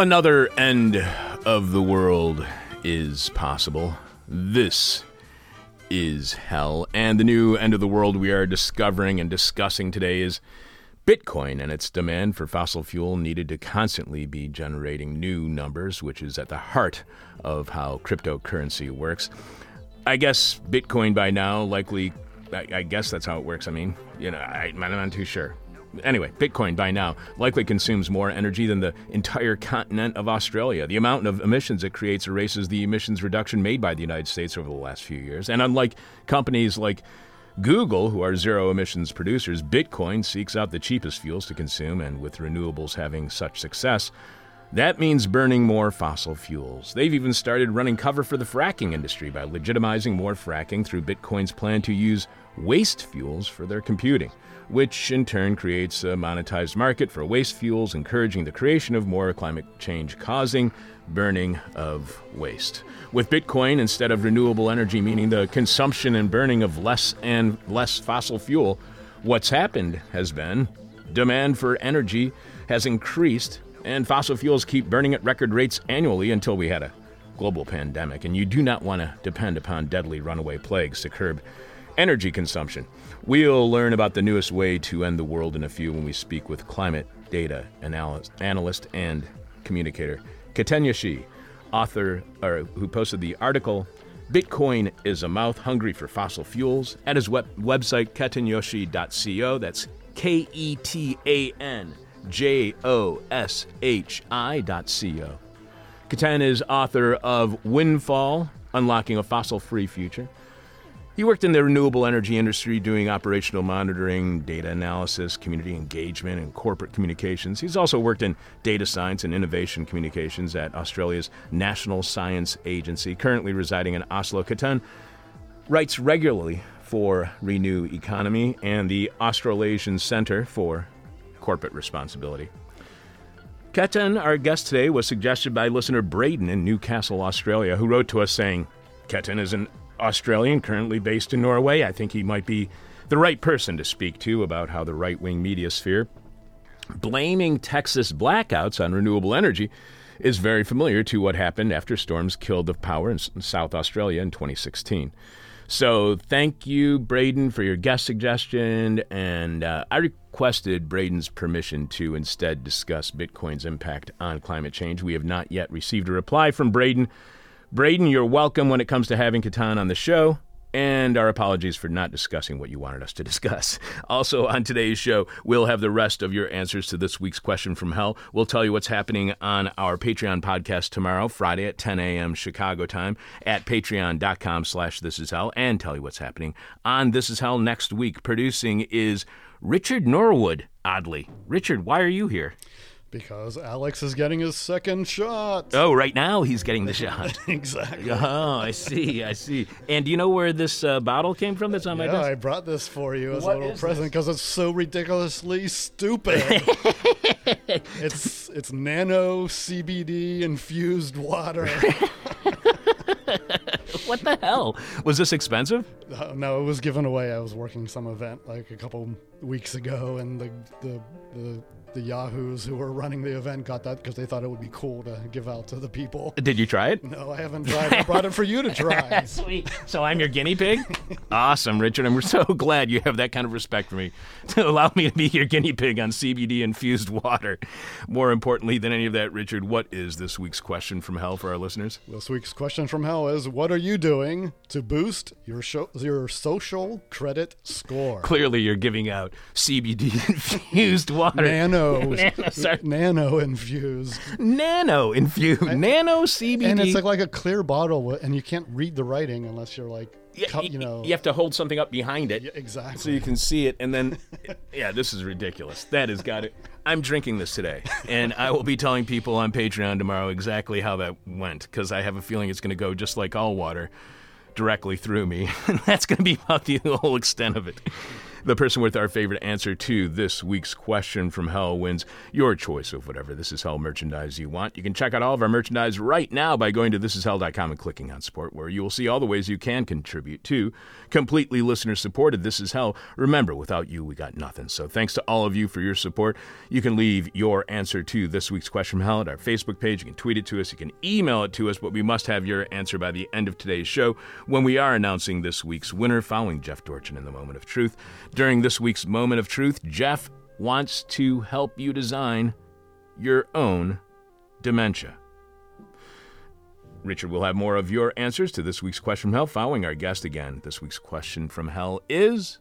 Another end of the world is possible. This is hell. And the new end of the world we are discovering and discussing today is Bitcoin and its demand for fossil fuel needed to constantly be generating new numbers, which is at the heart of how cryptocurrency works. I guess Bitcoin by now likely, I, guess that's how it works. I mean, you know, I, I'm not too sure. Anyway, Bitcoin by now likely consumes more energy than the entire continent of Australia. The amount of emissions it creates erases the emissions reduction made by the United States over the last few years. And unlike companies like Google, who are zero emissions producers, Bitcoin seeks out the cheapest fuels to consume, and with renewables having such success, that means burning more fossil fuels. They've even started running cover for the fracking industry by legitimizing more fracking through Bitcoin's plan to use waste fuels for their computing, which in turn creates a monetized market for waste fuels, encouraging the creation of more climate change causing burning of waste. With Bitcoin, instead of renewable energy meaning the consumption and burning of less and less fossil fuel, what's happened has been demand for energy has increased and fossil fuels keep burning at record rates annually until we had a global pandemic. And you do not want to depend upon deadly runaway plagues to curb energy consumption. We'll learn about the newest way to end the world in a few when we speak with climate data analyst, analyst and communicator Ketan Joshi, author or who posted the article Bitcoin is a mouth hungry for fossil fuels at his web- website ketanjoshi.co. That's K E T A N J O S H I dot C O. Ketan is author of Windfall Unlocking a Fossil Free Future. He worked in the renewable energy industry doing operational monitoring, data analysis, community engagement, and corporate communications. He's also worked in data science and innovation communications at Australia's National Science Agency, currently residing in Oslo. Ketan writes regularly for Renew Economy and the Australasian Center for Corporate Responsibility. Ketan, our guest today, was suggested by listener Braden in Newcastle, Australia, who wrote to us saying, Ketan is an Australian currently based in Norway. I think he might be the right person to speak to about how the right wing media sphere blaming Texas blackouts on renewable energy is very familiar to what happened after storms killed the power in South Australia in 2016. So, thank you, Braden, for your guest suggestion. And uh, I requested Braden's permission to instead discuss Bitcoin's impact on climate change. We have not yet received a reply from Braden. Braden, you're welcome when it comes to having Ketan on the show. And our apologies for not discussing what you wanted us to discuss. Also, on today's show, we'll have the rest of your answers to this week's question from hell. We'll tell you what's happening on our Patreon podcast tomorrow, Friday at 10 a.m. Chicago time at patreon.com slash this is hell, and tell you what's happening on This Is Hell next week. Producing is Richard Norwood, oddly. Richard, why are you here? Because Alex is getting his second shot. Oh, right now he's getting the shot. exactly. Oh, I see, I see. And do you know where this uh, bottle came from that's on my Yeah, desk? I brought this for you as What a little present because it's so ridiculously stupid. it's it's nano CBD infused water. What the hell? Was this expensive? Uh, no, it was given away. I was working some event like a couple weeks ago, and the the the, the yahoos who were running the event got that because they thought it would be cool to give out to the people. Did you try it? No, I haven't tried. I brought it for you to try. Sweet. So I'm your guinea pig? awesome, Richard. I'm so glad you have that kind of respect for me to allow me to be your guinea pig on CBD infused water. More importantly than any of that, Richard, what is this week's question from hell for our listeners? This week's question from hell is: What are you doing to boost your sho- your social credit score? Clearly, you're giving out CBD infused water. Nano, Nano, sorry. nano infused, Nano infused. Nano CBD. and it's like like a clear bottle, and you can't read the writing unless you're like, Yeah, cu- you know, you have to hold something up behind it. Yeah, exactly. So you can see it, and then, yeah, this is ridiculous. That has got it. I'm drinking this today, and I will be telling people on Patreon tomorrow exactly how that went, because I have a feeling it's going to go just like all water, directly through me. And that's going to be about the whole extent of it. The person with our favorite answer to this week's question from Hell wins your choice of whatever This Is Hell merchandise you want. You can check out all of our merchandise right now by going to thisishell.com and clicking on support, where you will see all the ways you can contribute to completely listener supported This Is Hell. Remember, without you, we got nothing. So thanks to all of you for your support. You can leave your answer to this week's question from Hell at our Facebook page. You can tweet it to us. You can email it to us, but we must have your answer by the end of today's show when we are announcing this week's winner following Jeff Dorchen in the Moment of Truth. During this week's Moment of Truth, Jeff wants to help you design your own dementia. Richard will have more of your answers to this week's question from hell following our guest again. This week's question from hell is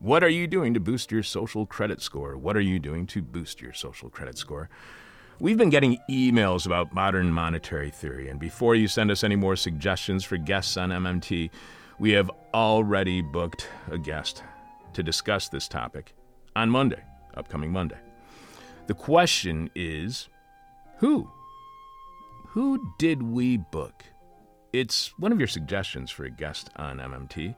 What are you doing to boost your social credit score? What are you doing to boost your social credit score? We've been getting emails about modern monetary theory, and before you send us any more suggestions for guests on MMT, we have already booked a guest to discuss this topic on Monday, upcoming Monday. The question is who? Who did we book? It's one of your suggestions for a guest on MMT.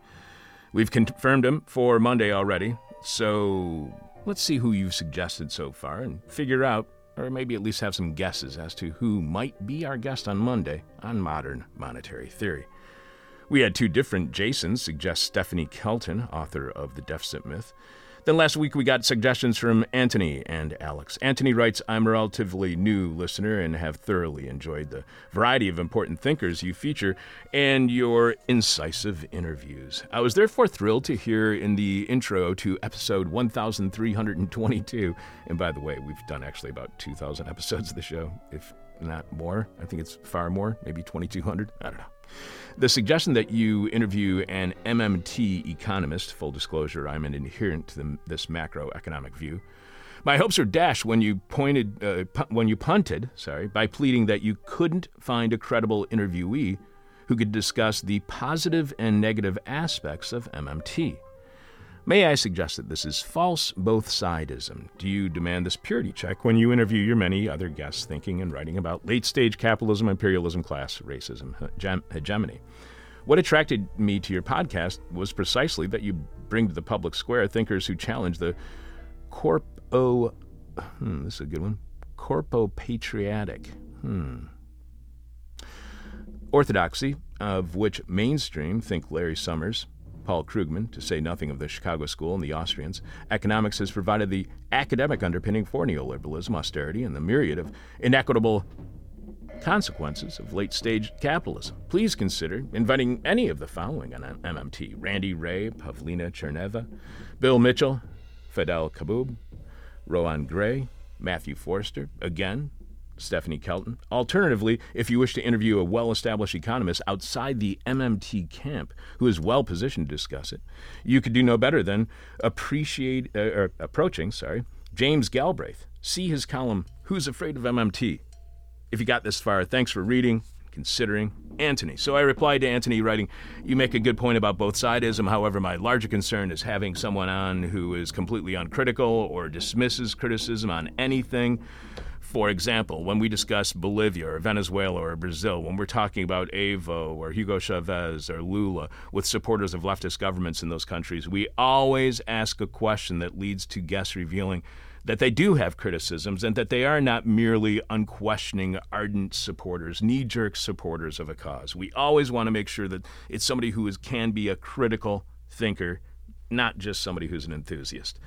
We've confirmed him for Monday already, so let's see who you've suggested so far and figure out, or maybe at least have some guesses as to who might be our guest on Monday on modern monetary theory. We had two different Jasons suggest Stephanie Kelton, author of The Deficit Myth. Then last week we got suggestions from Anthony and Alex. Anthony writes, I'm a relatively new listener and have thoroughly enjoyed the variety of important thinkers you feature and your incisive interviews. I was therefore thrilled to hear in the intro to episode 1322, and by the way, we've done actually about 2,000 episodes of the show, if not more. I think it's far more, maybe 2,200. I don't know. The suggestion that you interview an MMT economist, full disclosure, I'm an adherent to the, this macroeconomic view. My hopes were dashed when you pointed, uh, pu- when you punted, sorry, by pleading that you couldn't find a credible interviewee who could discuss the positive and negative aspects of MMT. May I suggest that this is false both sidism? Do you demand this purity check when you interview your many other guests thinking and writing about late stage capitalism, imperialism, class, racism, hegemony? What attracted me to your podcast was precisely that you bring to the public square thinkers who challenge the corpo. Hmm, this is a good one. Corpo patriotic. Hmm. Orthodoxy, of which mainstream think Larry Summers, Paul Krugman, to say nothing of the Chicago School and the Austrians, economics has provided the academic underpinning for neoliberalism, austerity, and the myriad of inequitable consequences of late stage capitalism. Please consider inviting any of the following on MMT Randy Wray, Pavlina Tcherneva, Bill Mitchell, Fadhel Kaboub, Rohan Grey, Mathew Forstater, again, Stephanie Kelton. Alternatively, if you wish to interview a well established economist outside the MMT camp who is well positioned to discuss it, you could do no better than appreciate, uh, or approaching sorry, James Galbraith. See his column, Who's Afraid of MMT? If you got this far, thanks for reading, considering Anthony. So I replied to Anthony, writing, You make a good point about both sidism. However, my larger concern is having someone on who is completely uncritical or dismisses criticism on anything. For example, when we discuss Bolivia or Venezuela or Brazil, when we're talking about Evo or Hugo Chavez or Lula with supporters of leftist governments in those countries, we always ask a question that leads to guests revealing that they do have criticisms and that they are not merely unquestioning, ardent supporters, knee jerk supporters of a cause. We always want to make sure that it's somebody who is, can be a critical thinker, not just somebody who's an enthusiast.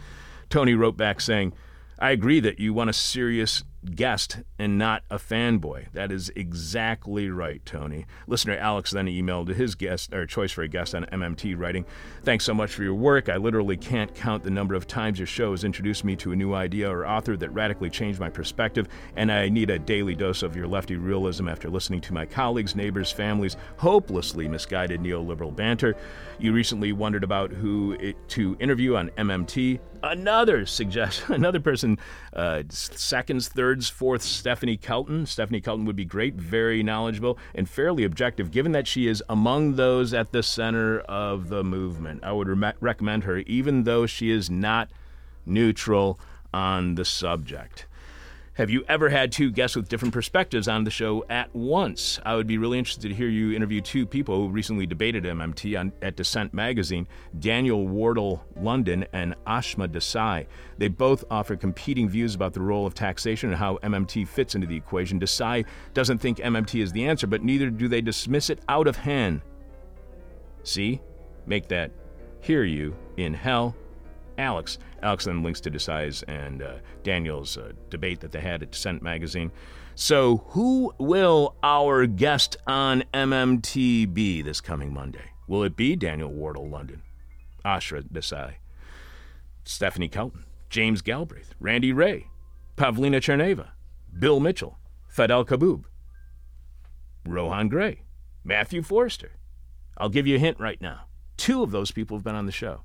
Tony wrote back saying, I agree that you want a serious guest and not a fanboy. That is exactly right, Tony. Listener Alex then emailed his guest or choice for a guest on MMT, writing, "Thanks so much for your work. I literally can't count the number of times your show has introduced me to a new idea or author that radically changed my perspective, and I need a daily dose of your lefty realism after listening to my colleagues, neighbors, families' hopelessly misguided neoliberal banter. You recently wondered about who it, to interview on MMT. Another suggestion, another person, uh, seconds, third." Thirds, fourth, Stephanie Kelton. Stephanie Kelton would be great, very knowledgeable, and fairly objective, given that she is among those at the center of the movement. I would re- recommend her, even though she is not neutral on the subject. Have you ever had two guests with different perspectives on the show at once? I would be really interested to hear you interview two people who recently debated MMT on, at Dissent Magazine Daniel Wardle London and Ashma Desai. They both offer competing views about the role of taxation and how MMT fits into the equation. Desai doesn't think MMT is the answer, but neither do they dismiss it out of hand. See? Make that hear you in hell Alex. Alex then links to Desai's and uh, Daniel's uh, debate that they had at Dissent magazine. So, who will our guest on MMT be this coming Monday? Will it be Daniel Wortel-London, Ashra Desai, Stephanie Kelton, James Galbraith, Randy Wray, Pavlina Tcherneva, Bill Mitchell, Fadhel Kaboub, Rohan Grey, Mathew Forstater? I'll give you a hint right now. Two of those people have been on the show.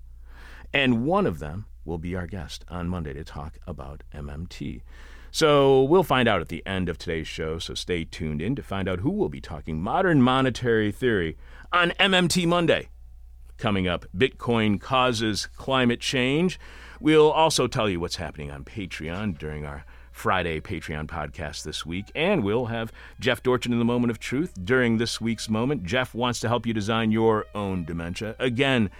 And one of them will be our guest on Monday to talk about MMT. So we'll find out at the end of today's show, so stay tuned in to find out who will be talking modern monetary theory on MMT Monday. Coming up, Bitcoin causes climate change. We'll also tell you what's happening on Patreon during our Friday Patreon podcast this week. And we'll have Jeff Dorchen in the moment of truth during this week's moment. Jeff wants to help you design your own dementia. Again,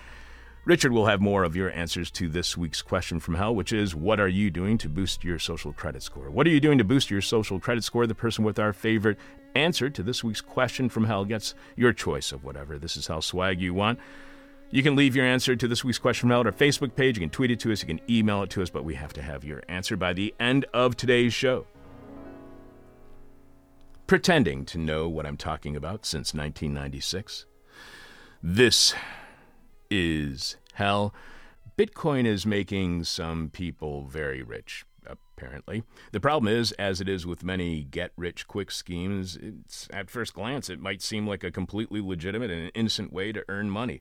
Richard will have more of your answers to this week's question from hell, which is what are you doing to boost your social credit score? What are you doing to boost your social credit score? The person with our favorite answer to this week's question from hell gets your choice of whatever this is how swag you want. You can leave your answer to this week's question hell at our Facebook page. You can tweet it to us, you can email it to us, but we have to have your answer by the end of today's show. Pretending to know what I'm talking about since 1996. This is hell. Bitcoin is making some people very rich, apparently. The problem is, as it is with many get rich quick schemes, it's, at first glance it might seem like a completely legitimate and innocent way to earn money.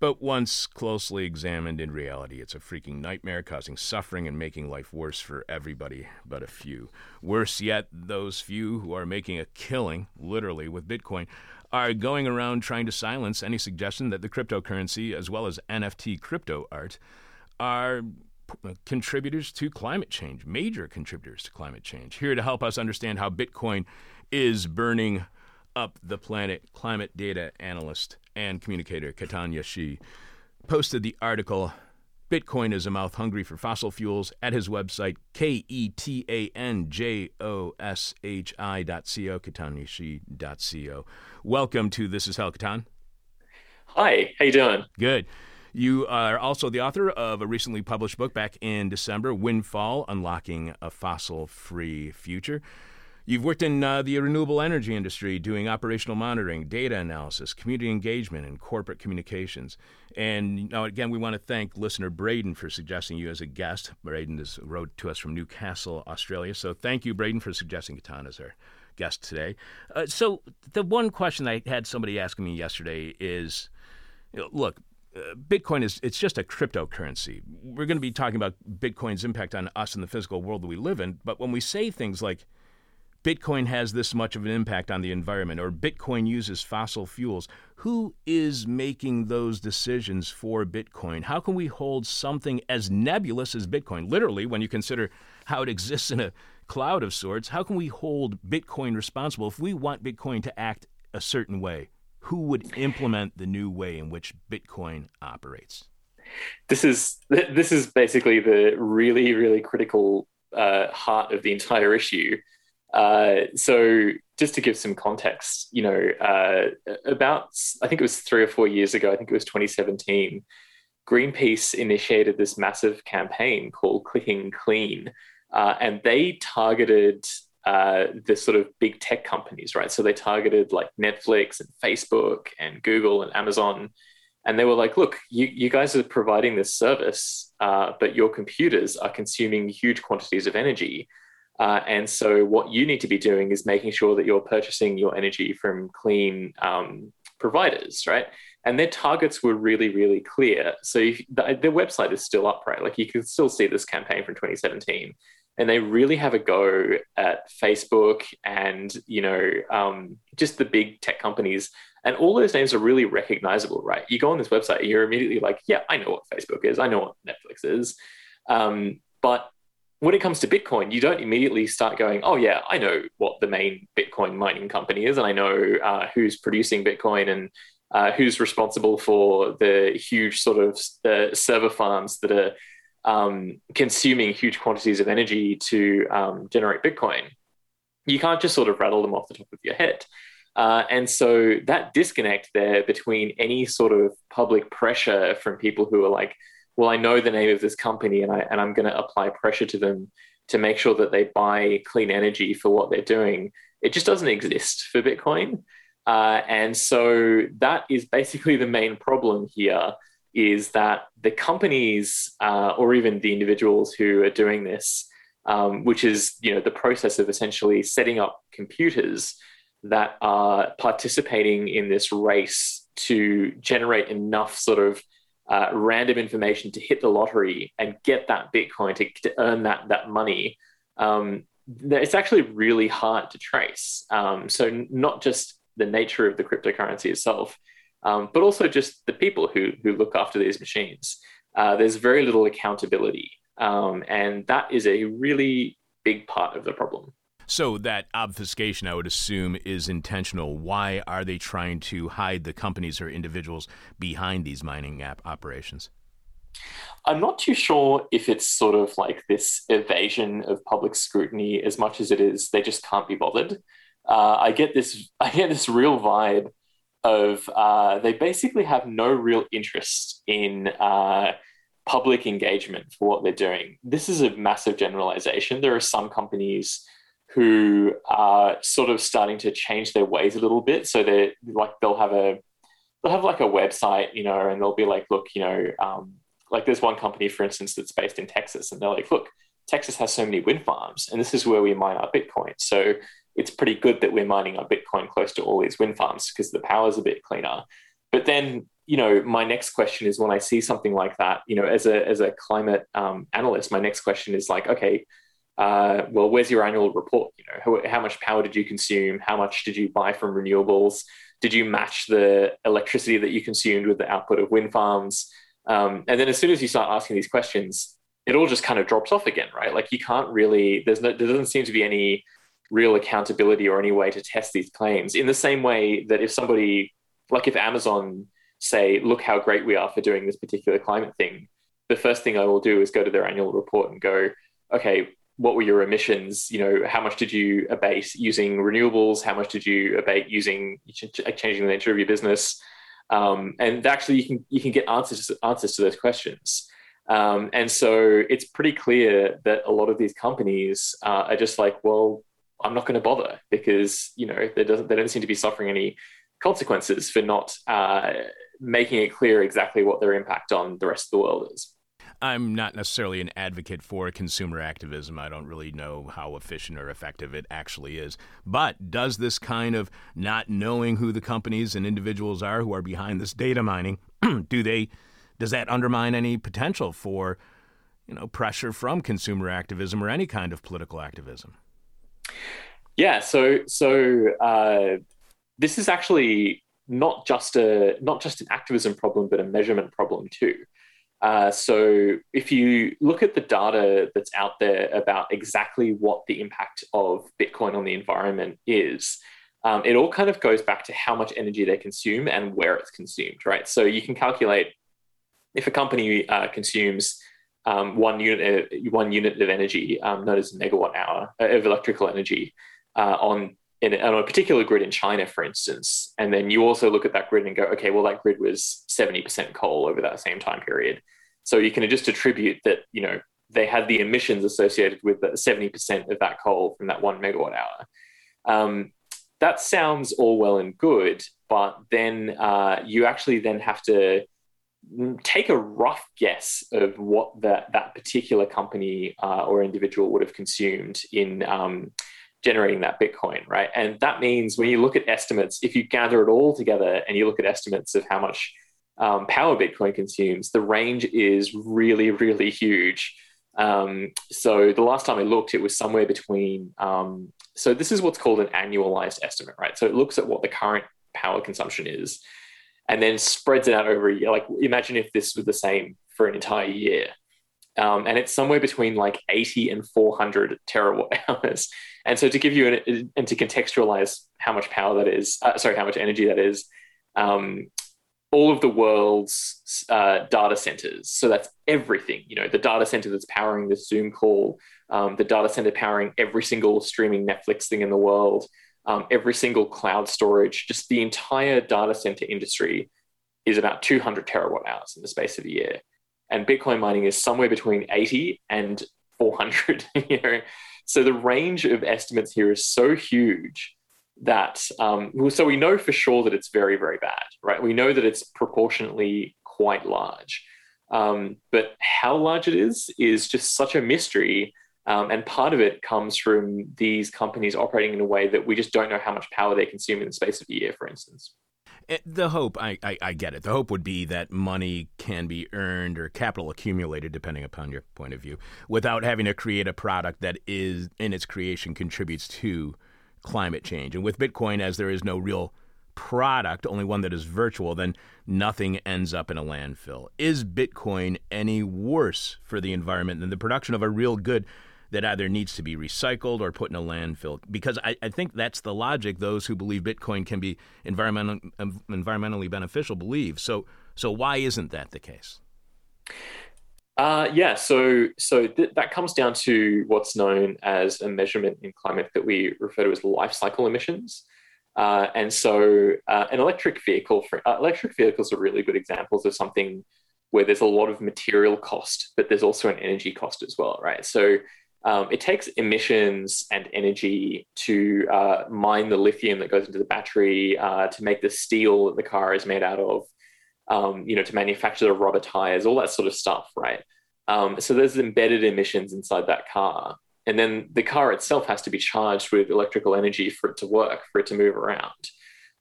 But once closely examined, in reality, it's a freaking nightmare, causing suffering and making life worse for everybody but a few. Worse yet, those few who are making a killing, literally, with Bitcoin are going around trying to silence any suggestion that the cryptocurrency, as well as NFT crypto art, are uh, contributors to climate change, major contributors to climate change. Here to help us understand how Bitcoin is burning up the planet, climate data analyst and communicator Ketan Joshi posted the article Bitcoin is a mouth hungry for fossil fuels at his website, K E T A N J O S H I dot C O, dot C O. Welcome to This Is Hell, Ketan. Hi, how you doing? Good. You are also the author of a recently published book back in December, Windfall Unlocking a Fossil Free Future. You've worked in uh, the renewable energy industry doing operational monitoring, data analysis, community engagement, and corporate communications. And now, again, we want to thank listener Braden for suggesting you as a guest. Braden has wrote to us from Newcastle, Australia. So thank you, Braden, for suggesting Katana as our guest today. Uh, so the one question I had somebody asking me yesterday is, you know, look, uh, Bitcoin is it's just a cryptocurrency. We're going to be talking about Bitcoin's impact on us in the physical world that we live in, but when we say things like Bitcoin has this much of an impact on the environment or Bitcoin uses fossil fuels. Who is making those decisions for Bitcoin? How can we hold something as nebulous as Bitcoin, literally, when you consider how it exists in a cloud of sorts, how can we hold Bitcoin responsible if we want Bitcoin to act a certain way? Who would implement the new way in which Bitcoin operates? This is this is basically the really really critical uh, heart of the entire issue uh, so just to give some context, you know, uh, about I think it was three or four years ago. I think it was 2017. Greenpeace initiated this massive campaign called Clicking Clean, uh, and they targeted uh, the sort of big tech companies, right? So they targeted like Netflix and Facebook and Google and Amazon. And they were like, look, you, you guys are providing this service, uh, but your computers are consuming huge quantities of energy. Uh, and so, what you need to be doing is making sure that you're purchasing your energy from clean um, providers, right? And their targets were really, really clear. So, if, the, their website is still up, right? Like you can still see this campaign from 2017, and they really have a go at Facebook and you know um, just the big tech companies. And all those names are really recognizable, right? You go on this website, you're immediately like, yeah, I know what Facebook is, I know what Netflix is. Um, but when it comes to Bitcoin, you don't immediately start going, oh, yeah, I know what the main Bitcoin mining company is, and I know uh, who's producing Bitcoin and uh, who's responsible for the huge sort of uh, server farms that are um, consuming huge quantities of energy to um, generate Bitcoin. You can't just sort of rattle them off the top of your head. Uh, and so that disconnect there between any sort of public pressure from people who are like, well, I know the name of this company and, I, and I'm going to apply pressure to them to make sure that they buy clean energy for what they're doing. It just doesn't exist for Bitcoin. Uh, and so that is basically the main problem here is that the companies uh, or even the individuals who are doing this, um, which is you know the process of essentially setting up computers that are participating in this race to generate enough sort of uh, random information to hit the lottery and get that Bitcoin to, to earn that that money, um, it's actually really hard to trace. Um, so not just the nature of the cryptocurrency itself, um, but also just the people who who look after these machines. Uh, there's very little accountability, um, and that is a really big part of the problem. So that obfuscation, I would assume, is intentional. Why are they trying to hide the companies or individuals behind these mining app operations? I'm not too sure if it's sort of like this evasion of public scrutiny as much as it is they just can't be bothered. Uh, I get this I get this real vibe of uh, they basically have no real interest in uh, public engagement for what they're doing. This is a massive generalization. There are some companies who are sort of starting to change their ways a little bit. So they're like they'll have a they'll have like a website, you know, and they'll be like, look, you know, um, like there's one company, for instance, that's based in Texas, and they're like, look, Texas has so many wind farms, and this is where we mine our Bitcoin. So it's pretty good that we're mining our Bitcoin close to all these wind farms because the power's a bit cleaner. But then, you know, my next question is when I see something like that, you know, as a as a climate um, analyst, my next question is like, okay, uh, well, where's your annual report? You know, how, how, much power did you consume? How much did you buy from renewables? Did you match the electricity that you consumed with the output of wind farms? Um, and then as soon as you start asking these questions, it all just kind of drops off again, right? Like you can't really, there's no, there doesn't seem to be any real accountability or any way to test these claims in the same way that if somebody, like if Amazon say, look how great we are for doing this particular climate thing, the first thing I will do is go to their annual report and go, okay, what were your emissions? You know, how much did you abate using renewables? How much did you abate using changing the nature of your business? Um, and actually, you can you can get answers answers to those questions. Um, and so it's pretty clear that a lot of these companies uh, are just like, well, I'm not going to bother because you know they doesn't they don't seem to be suffering any consequences for not uh, making it clear exactly what their impact on the rest of the world is. I'm not necessarily an advocate for consumer activism. I don't really know how efficient or effective it actually is. But does this kind of not knowing who the companies and individuals are who are behind this data mining, do they does that undermine any potential for, you know, pressure from consumer activism or any kind of political activism? Yeah, so so uh, this is actually not just a not just an activism problem, but a measurement problem too. Uh, so if you look at the data that's out there about exactly what the impact of Bitcoin on the environment is, um, it all kind of goes back to how much energy they consume and where it's consumed, right? So you can calculate if a company uh, consumes um, one unit uh, one unit of energy, um, known as a megawatt hour uh, of electrical energy, uh, on in, on a particular grid in China, for instance, and then you also look at that grid and go, okay, well, that grid was 70% coal over that same time period. So you can just attribute that, you know, they had the emissions associated with the 70% of that coal from that one megawatt hour. Um, that sounds all well and good, but then uh, you actually then have to take a rough guess of what that, that particular company uh, or individual would have consumed in um, generating that Bitcoin, right? And that means when you look at estimates, if you gather it all together and you look at estimates of how much um, power Bitcoin consumes, the range is really, really huge. Um, so the last time I looked, it was somewhere between. Um, so this is what's called an annualized estimate, right? So it looks at what the current power consumption is, and then spreads it out over a year. Like imagine if this was the same for an entire year. Um, and it's somewhere between like 80 and 400 terawatt hours. And so to give you an, and to contextualize how much power that is, uh, sorry, how much energy that is, um, all of the world's uh, data centers. So that's everything. You know, the data center that's powering the Zoom call, um, the data center powering every single streaming Netflix thing in the world, um, every single cloud storage, just the entire data center industry is about 200 terawatt hours in the space of a year. And Bitcoin mining is somewhere between 80 and 400. you know, so the range of estimates here is so huge that um, so we know for sure that it's very very bad right? We know that it's proportionately quite large. Um, but how large it is is just such a mystery um, and part of it comes from these companies operating in a way that we just don't know how much power they consume in the space of a year for instance Eh, the hope, I, I, I, get it. The hope would be that money can be earned or capital accumulated, depending upon your point of view, without having to create a product that is, in its creation, contributes to climate change. And with Bitcoin, as there is no real product, only one that is virtual, then nothing ends up in a landfill. Is Bitcoin any worse for the environment than the production of a real good that either needs to be recycled or put in a landfill? Because I, I think that's the logic those who believe Bitcoin can be environmental, environmentally beneficial believe. So, so why isn't that the case? Uh, yeah, so so th- that comes down to what's known as a measurement in climate that we refer to as life cycle emissions. Uh, and so, uh, an electric vehicle, for, uh, electric vehicles are really good examples of something where there's a lot of material cost, but there's also an energy cost as well, right? So, um, it takes emissions and energy to uh, mine the lithium that goes into the battery, uh, to make the steel that the car is made out of, um, you know, to manufacture the rubber tires, all that sort of stuff, right? Um, so there's embedded emissions inside that car. And then the car itself has to be charged with electrical energy for it to work, for it to move around.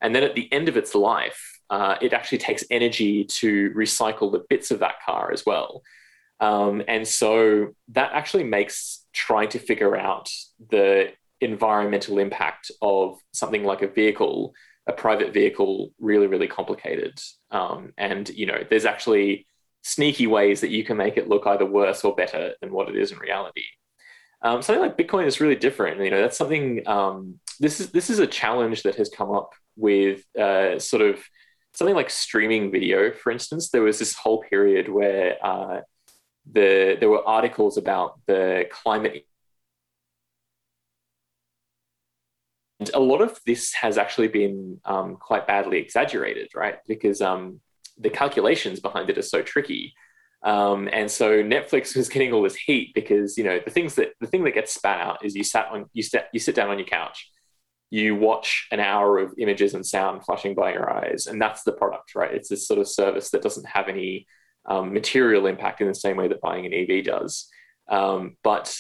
And then at the end of its life, uh, it actually takes energy to recycle the bits of that car as well. Um, and so that actually makes trying to figure out the environmental impact of something like a vehicle a private vehicle really, really complicated. Um, and, you know, there's actually sneaky ways that you can make it look either worse or better than what it is in reality. Um, something like Bitcoin is really different. You know, that's something. Um, this is this is a challenge that has come up with uh, sort of something like streaming video. For instance, there was this whole period where uh, the there were articles about the climate And a lot of this has actually been um, quite badly exaggerated, right? Because um, the calculations behind it are so tricky. Um, and so Netflix was getting all this heat because you know the things that the thing that gets spat out is you sat on you sit you sit down on your couch, you watch an hour of images and sound flashing by your eyes, and that's the product, right? It's this sort of service that doesn't have any um, material impact in the same way that buying an EV does. Um, but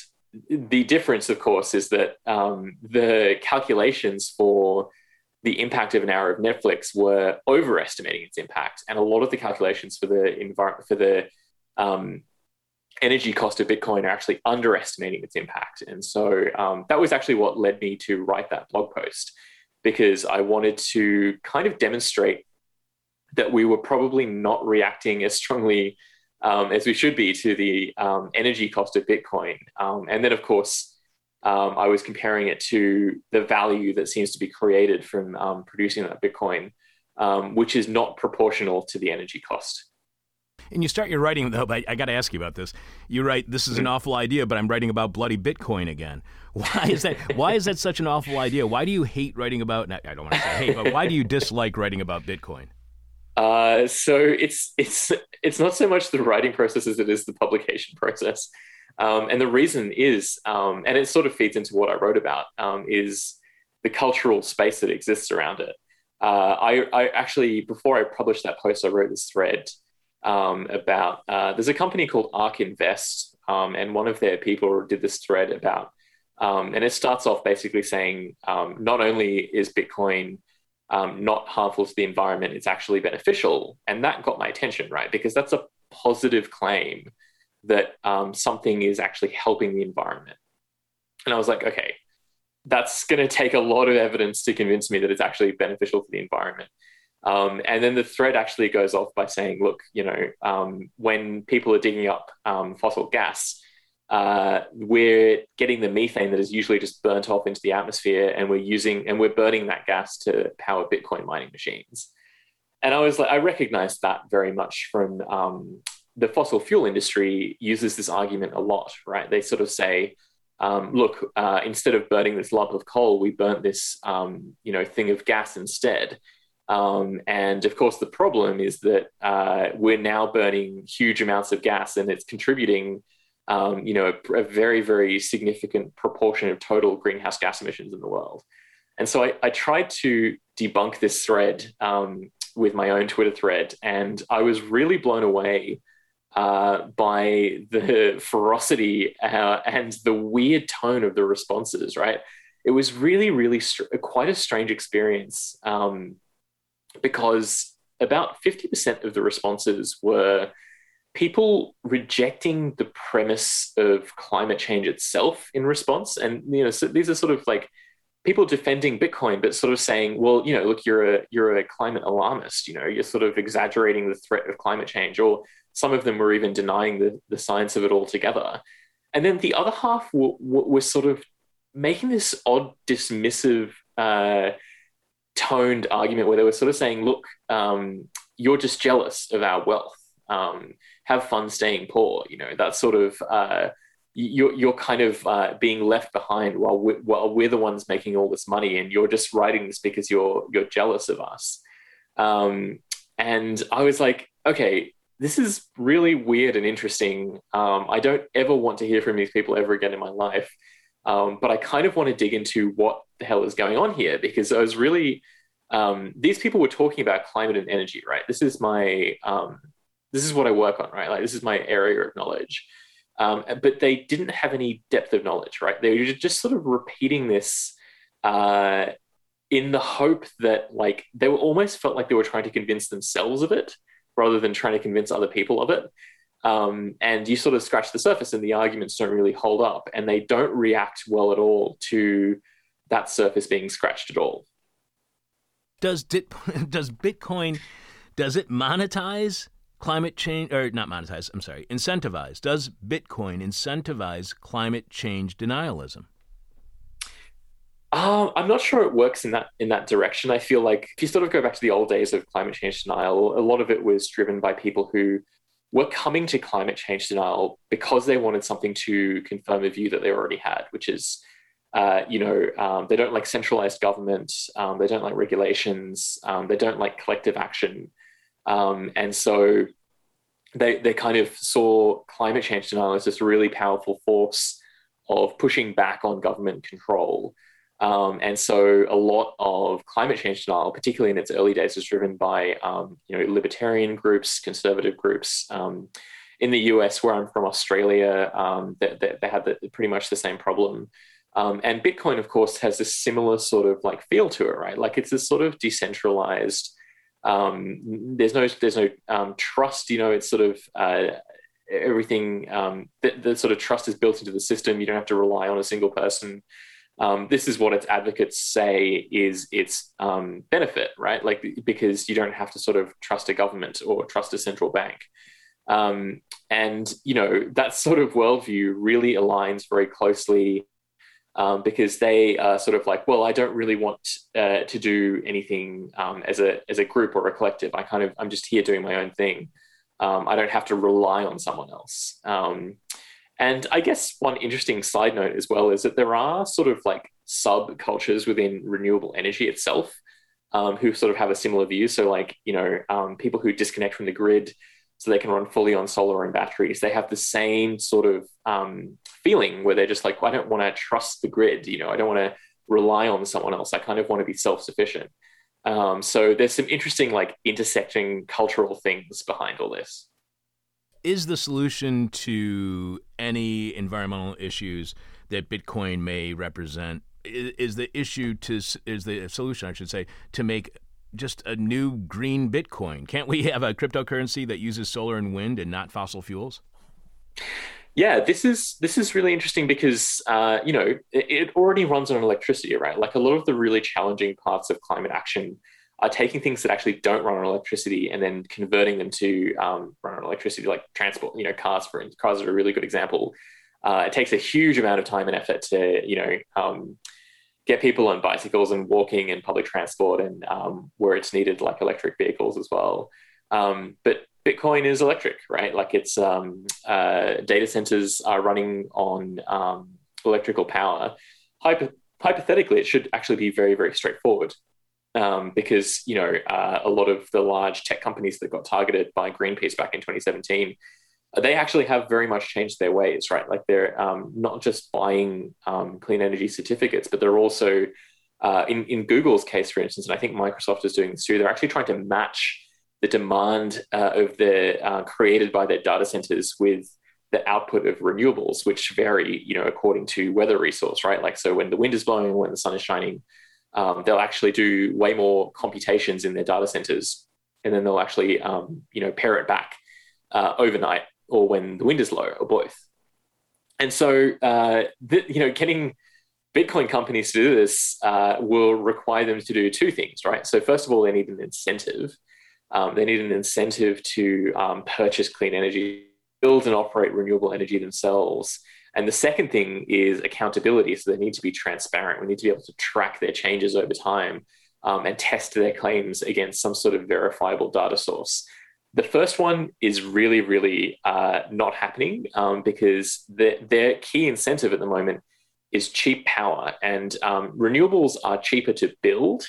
the difference, of course, is that um, the calculations for the impact of an hour of Netflix were overestimating its impact, and a lot of the calculations for the environment for the um, energy cost of Bitcoin are actually underestimating its impact. And so um, that was actually what led me to write that blog post because I wanted to kind of demonstrate that we were probably not reacting as strongly um, as we should be to the um, energy cost of Bitcoin. Um, and then, of course, um, I was comparing it to the value that seems to be created from um, producing that Bitcoin, um, which is not proportional to the energy cost. And you start your writing though, but I got to ask you about this. You write, "This is an mm-hmm. awful idea," but I'm writing about bloody Bitcoin again. Why is that? why is that such an awful idea? Why do you hate writing about? I don't want to say hate, but why do you dislike writing about Bitcoin? Uh, so it's it's it's not so much the writing process as it is the publication process, um, and the reason is, um, and it sort of feeds into what I wrote about, um, is the cultural space that exists around it. Uh, I, I, actually before I published that post, I wrote this thread um, about uh, there's a company called Ark Invest, um, and one of their people did this thread about, um, and it starts off basically saying not only is Bitcoin um, not harmful to the environment, it's actually beneficial. And that got my attention, right? Because that's a positive claim that um, something is actually helping the environment. And I was like, okay, that's going to take a lot of evidence to convince me that it's actually beneficial for the environment. Um, and then the thread actually goes off by saying, look, you know, um, when people are digging up um, fossil gas, uh, we're getting the methane that is usually just burnt off into the atmosphere, and we're using and we're burning that gas to power Bitcoin mining machines. And I was like, I recognized that very much from um, the fossil fuel industry uses this argument a lot, right? They sort of say, um, look, uh, instead of burning this lump of coal, we burnt this, um, you know, thing of gas instead. Um, and of course, the problem is that uh, we're now burning huge amounts of gas, and it's contributing, um, you know, a, a, very, very significant proportion of total greenhouse gas emissions in the world. And so I, I tried to debunk this thread um, with my own Twitter thread, and I was really blown away uh, by the ferocity uh, and the weird tone of the responses. Right, it was really, really str- quite a strange experience um, because about fifty percent of the responses were people rejecting the premise of climate change itself in response, and you know, so these are sort of like people defending Bitcoin, but sort of saying, well, you know, look, you're a you're a climate alarmist. You know, you're sort of exaggerating the threat of climate change, or some of them were even denying the, the science of it altogether. And then the other half were, were sort of making this odd, dismissive, uh, toned argument where they were sort of saying, look, um, you're just jealous of our wealth. Um, have fun staying poor. You know, that sort of. Uh, you're, you're kind of uh, being left behind while we're, while we're the ones making all this money and you're just writing this because you're you're jealous of us um, and i was like okay this is really weird and interesting. Um, I don't ever want to hear from these people ever again in my life. Um, but I kind of want to dig into what the hell is going on here because I was really, um, these people were talking about climate and energy, right? This is my, um, this is what I work on, right? Like this is my area of knowledge. Um, but they didn't have any depth of knowledge, right? They were just sort of repeating this uh, in the hope that, like, they were almost felt like they were trying to convince themselves of it rather than trying to convince other people of it. Um, and you sort of scratch the surface and the arguments don't really hold up and they don't react well at all to that surface being scratched at all. Does, does Bitcoin, does it monetize climate change, or not monetize, I'm sorry, incentivize? Does Bitcoin incentivize climate change denialism? Um, I'm not sure it works in that in that direction. I feel like if you sort of go back to the old days of climate change denial, a lot of it was driven by people who were coming to climate change denial because they wanted something to confirm a view that they already had, which is, uh, you know, um, they don't like centralized government, um, they don't like regulations, um, they don't like collective action, um, and so they they kind of saw climate change denial as this really powerful force of pushing back on government control. Um, and so a lot of climate change denial, particularly in its early days, was driven by um, you know libertarian groups, conservative groups. Um, in the US, where I'm from, Australia, um, they, they, they, had the, pretty much the same problem. Um, and Bitcoin, of course, has a similar sort of like feel to it, right? Like it's this sort of decentralized. Um, there's no there's no trust. You know, it's sort of uh, everything. the, the sort of trust is built into the system. You don't have to rely on a single person um, this is what its advocates say is its um, benefit, right? Like because you don't have to sort of trust a government or trust a central bank. Um, and you know that sort of worldview really aligns very closely um, because they are sort of like, well, I don't really want uh, to do anything um, as a as a group or a collective. I kind of I'm just here doing my own thing. Um, I don't have to rely on someone else. And I guess one interesting side note as well is that there are sort of like subcultures within renewable energy itself um, who sort of have a similar view. So, like, you know, um, people who disconnect from the grid so they can run fully on solar and batteries, they have the same sort of um, feeling where they're just like, well, I don't want to trust the grid. You know, I don't want to rely on someone else. I kind of want to be self sufficient. Um, so, there's some interesting, like, intersecting cultural things behind all this is the solution to any environmental issues that Bitcoin may represent is the issue to is the solution I should say to make just a new green Bitcoin? Can't we have a cryptocurrency that uses solar and wind and not fossil fuels? Yeah, this is this is really interesting because uh, you know it, it, already runs on electricity, right? Like a lot of the really challenging parts of climate action are taking things that actually don't run on electricity and then converting them to um, run on electricity, like transport. You know, cars for cars are a really good example. Uh, it takes a huge amount of time and effort to you know um, get people on bicycles and walking and public transport and um, where it's needed, like electric vehicles as well. Um, but Bitcoin is electric, right? Like it's um, uh, data centers are running on um, electrical power. Hypo- hypothetically, it should actually be very, very straightforward um, because you know uh, a lot of the large tech companies that got targeted by Greenpeace back in 2017, they actually have very much changed their ways, right? Like they're um, not just buying um, clean energy certificates, but they're also uh, in in Google's case, for instance, and I think Microsoft is doing this too. They're actually trying to match the demand uh, of the uh, created by their data centers with the output of renewables, which vary, you know, according to weather resource, right? Like so, when the wind is blowing, when the sun is shining, um, they'll actually do way more computations in their data centers, and then they'll actually, um, you know, pair it back uh, overnight or when the wind is low, or both. And so, uh, the, you know, getting Bitcoin companies to do this uh, will require them to do two things, right? So, first of all, they need an incentive. Um, they need an incentive to um, purchase clean energy, build and operate renewable energy themselves. And the second thing is accountability. So they need to be transparent. We need to be able to track their changes over time um, and test their claims against some sort of verifiable data source. The first one is really, really uh, not happening um, because the, their key incentive at the moment is cheap power. And um, renewables are cheaper to build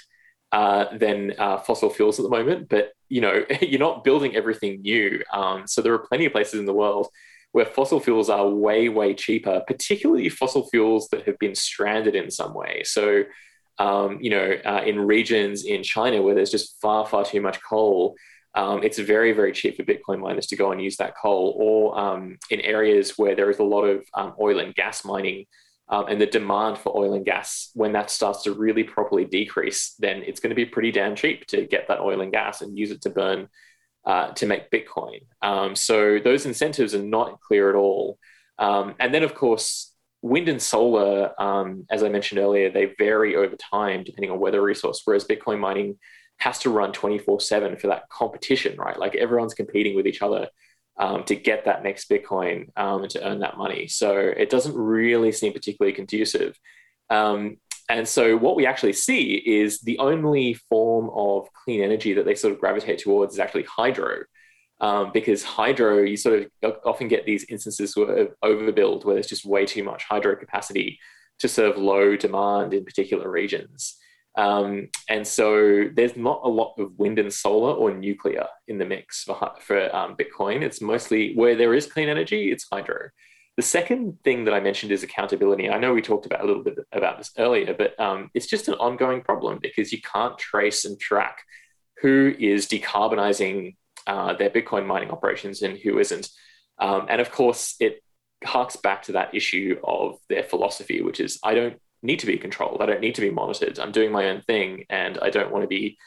uh, than uh, fossil fuels at the moment. But you know, you're not building everything new. Um, so there are plenty of places in the world where fossil fuels are way, way cheaper, particularly fossil fuels that have been stranded in some way. So, um, you know, uh, in regions in China where there's just far, far too much coal, um, it's very, very cheap for Bitcoin miners to go and use that coal, or um, in areas where there is a lot of um, oil and gas mining um, and the demand for oil and gas, when that starts to really properly decrease, then it's going to be pretty damn cheap to get that oil and gas and use it to burn uh, to make Bitcoin. Um, so those incentives are not clear at all. Um, and then, of course, wind and solar, as I mentioned earlier, they vary over time depending on weather resource, whereas Bitcoin mining has to run 24 7 for that competition, right? Like everyone's competing with each other um, to get that next Bitcoin um, and to earn that money. So it doesn't really seem particularly conducive. Um, and so what we actually see is the only form of clean energy that they sort of gravitate towards is actually hydro. Um, because hydro, you sort of often get these instances of overbuild where there's just way too much hydro capacity to serve low demand in particular regions. Um, and so there's not a lot of wind and solar or nuclear in the mix for, for um, Bitcoin. It's mostly where there is clean energy, it's hydro. The second thing that I mentioned is accountability. I know we talked about a little bit about this earlier, but um, it's just an ongoing problem because you can't trace and track who is decarbonizing uh, their Bitcoin mining operations and who isn't. Um, and of course, it harks back to that issue of their philosophy, which is I don't need to be controlled. I don't need to be monitored. I'm doing my own thing, and I don't want to be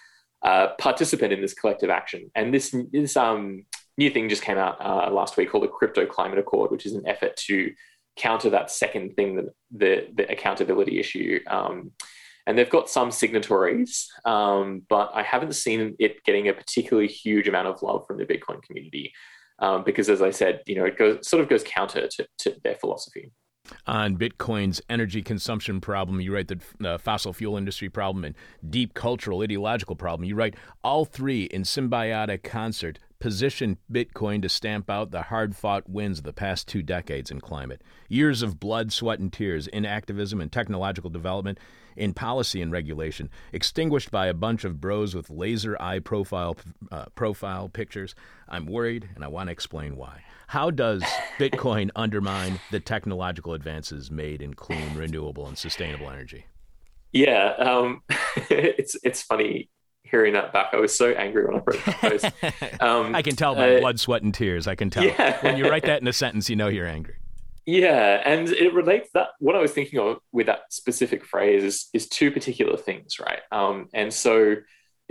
a uh, participant in this collective action. And this this um, new thing just came out uh, last week called the Crypto Climate Accord, which is an effort to counter that second thing, the the, the accountability issue. Um, and they've got some signatories, um, but I haven't seen it getting a particularly huge amount of love from the Bitcoin community. Um, because as I said, you know, it goes sort of goes counter to, to their philosophy on Bitcoin's energy consumption problem. You write the uh, fossil fuel industry problem and deep cultural ideological problem. You write all three in symbiotic concert position Bitcoin to stamp out the hard fought wins of the past two decades in climate. Years of blood, sweat, and tears in activism and technological development, in policy and regulation, extinguished by a bunch of bros with laser eye profile, uh, profile pictures. I'm worried, and I want to explain why. How does Bitcoin undermine the technological advances made in clean, renewable, and sustainable energy? Yeah, um, it's it's funny hearing that back. I was so angry when I wrote that post. Um, I can tell by uh, blood, sweat, and tears. I can tell yeah. when you write that in a sentence, you know you're angry. Yeah, and it relates that what I was thinking of with that specific phrase is, is two particular things, right? Um, and so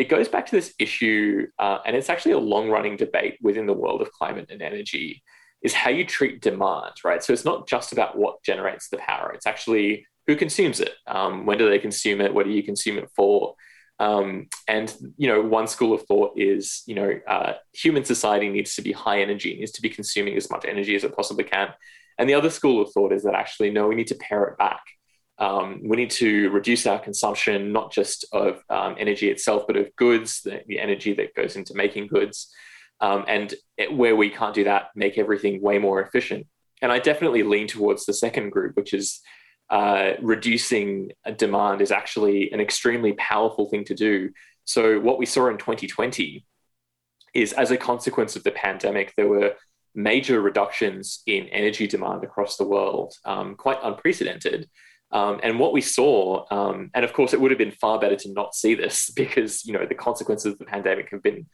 it goes back to this issue, uh, and it's actually a long running debate within the world of climate and energy, is how you treat demand, right? So it's not just about what generates the power, it's actually who consumes it. Um, when do they consume it? What do you consume it for? Um, and you know, one school of thought is you know, uh, human society needs to be high energy, needs to be consuming as much energy as it possibly can. And the other school of thought is that actually, no, we need to pare it back. Um, we need to reduce our consumption, not just of um, energy itself, but of goods, the, the, energy that goes into making goods. Um, and it, where we can't do that, make everything way more efficient. And I definitely lean towards the second group, which is uh, reducing demand is actually an extremely powerful thing to do. So, what we saw in 2020 is as a consequence of the pandemic, there were major reductions in energy demand across the world, um, quite unprecedented. Um, and what we saw, um, and of course, it would have been far better to not see this because you know the consequences of the pandemic have been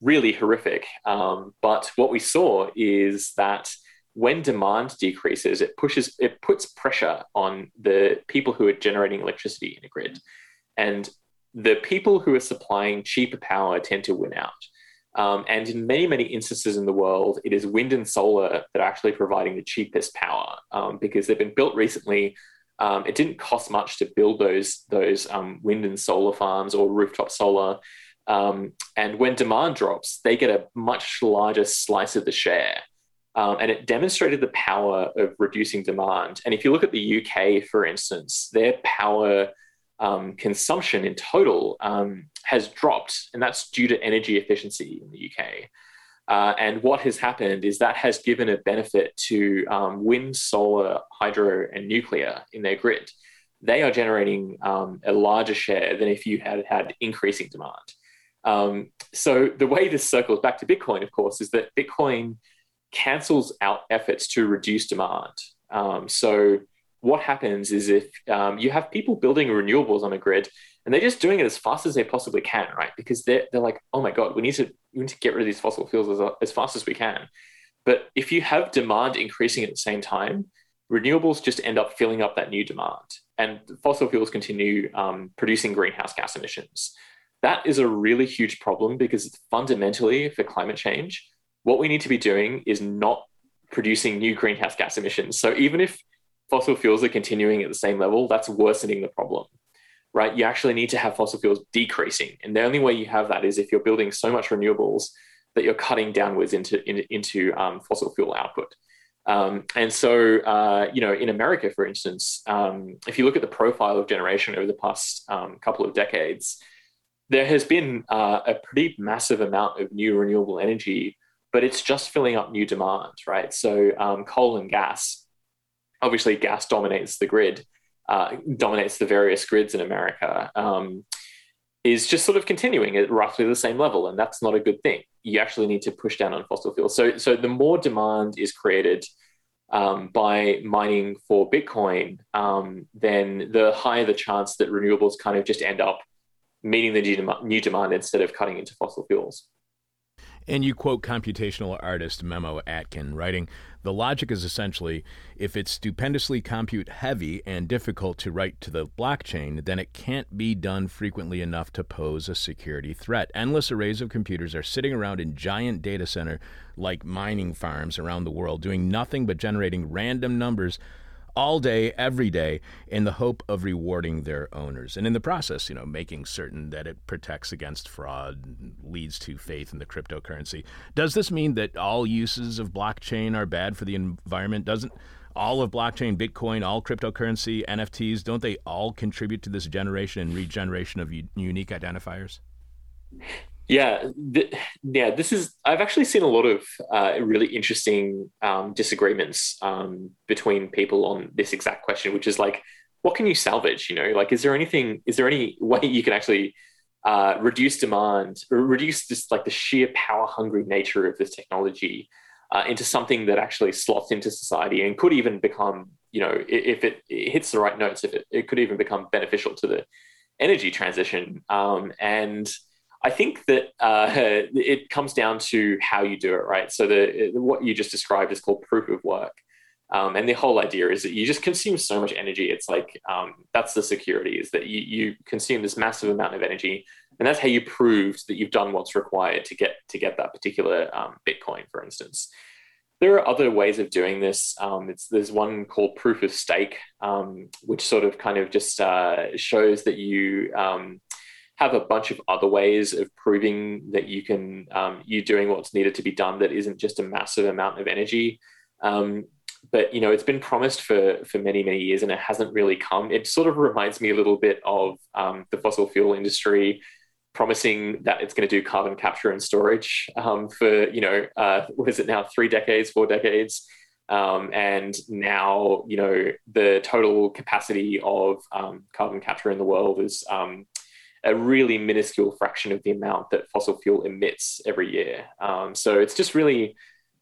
really horrific. Um, but what we saw is that when demand decreases, it pushes, it puts pressure on the people who are generating electricity in a grid, and the people who are supplying cheaper power tend to win out. Um, and in many, many instances in the world, it is wind and solar that are actually providing the cheapest power um, because they've been built recently. Um, it didn't cost much to build those those um, wind and solar farms or rooftop solar. Um, and when demand drops, they get a much larger slice of the share. Um, and it demonstrated the power of reducing demand. And if you look at the UK, for instance, their power um, consumption in total um, has dropped, and that's due to energy efficiency in the UK. Uh, and what has happened is that has given a benefit to um, wind, solar, hydro, and nuclear in their grid. They are generating um, a larger share than if you had had increasing demand. Um, so the way this circles back to Bitcoin, of course, is that Bitcoin cancels out efforts to reduce demand. Um, so what happens is if um, you have people building renewables on a grid and they're just doing it as fast as they possibly can, right? Because they're, they're like, oh my God, we need to, we need to get rid of these fossil fuels as, as fast as we can. But if you have demand increasing at the same time, renewables just end up filling up that new demand and fossil fuels continue um, producing greenhouse gas emissions. That is a really huge problem because it's fundamentally for climate change, what we need to be doing is not producing new greenhouse gas emissions. So even if fossil fuels are continuing at the same level, that's worsening the problem, right? You actually need to have fossil fuels decreasing. And the only way you have that is if you're building so much renewables that you're cutting downwards into, in, into um, fossil fuel output. Um, and so, uh, you know, in America, for instance, um, if you look at the profile of generation over the past um, couple of decades, there has been uh, a pretty massive amount of new renewable energy, but it's just filling up new demand, right? So, um, coal and gas obviously gas dominates the grid, uh, dominates the various grids in America, um, is just sort of continuing at roughly the same level, and that's not a good thing. You actually need to push down on fossil fuels. So, so the more demand is created um, by mining for Bitcoin, um, then the higher the chance that renewables kind of just end up meeting the new demand instead of cutting into fossil fuels. And you quote computational artist Memo Akten, writing, The logic is essentially if it's stupendously compute heavy and difficult to write to the blockchain, then it can't be done frequently enough to pose a security threat. Endless arrays of computers are sitting around in giant data center like mining farms around the world, doing nothing but generating random numbers all day, every day, in the hope of rewarding their owners. And in the process, you know, making certain that it protects against fraud, leads to faith in the cryptocurrency. Does this mean that all uses of blockchain are bad for the environment? Doesn't all of blockchain, Bitcoin, all cryptocurrency, NFTs, don't they all contribute to this generation and regeneration of u- unique identifiers? Yeah, th- yeah. This is. I've actually seen a lot of uh, really interesting um, disagreements um, between people on this exact question, which is like, what can you salvage? You know, like, is there anything? Is there any way you can actually uh, reduce demand, or reduce just like the sheer power hungry nature of this technology uh, into something that actually slots into society and could even become, you know, if it, it hits the right notes, if it, it could even become beneficial to the energy transition. Um, and I think that uh, it comes down to how you do it, right? So the what you just described is called proof of work, um, and the whole idea is that you just consume so much energy. It's like um, that's the security is that you, you consume this massive amount of energy, and that's how you proved that you've done what's required to get to get that particular um, Bitcoin, for instance. There are other ways of doing this. Um, there's one called proof of stake, um, which sort of kind of just uh, shows that you um, have a bunch of other ways of proving that you can um, you're doing what's needed to be done that isn't just a massive amount of energy. Um, but you know, it's been promised for for many many years, and it hasn't really come. It sort of reminds me a little bit of um, the fossil fuel industry promising that it's going to do carbon capture and storage um, for you know uh, what is it now three decades, four decades. Um, and now, you know, the total capacity of um, carbon capture in the world is um, a really minuscule fraction of the amount that fossil fuel emits every year. Um, so it's just really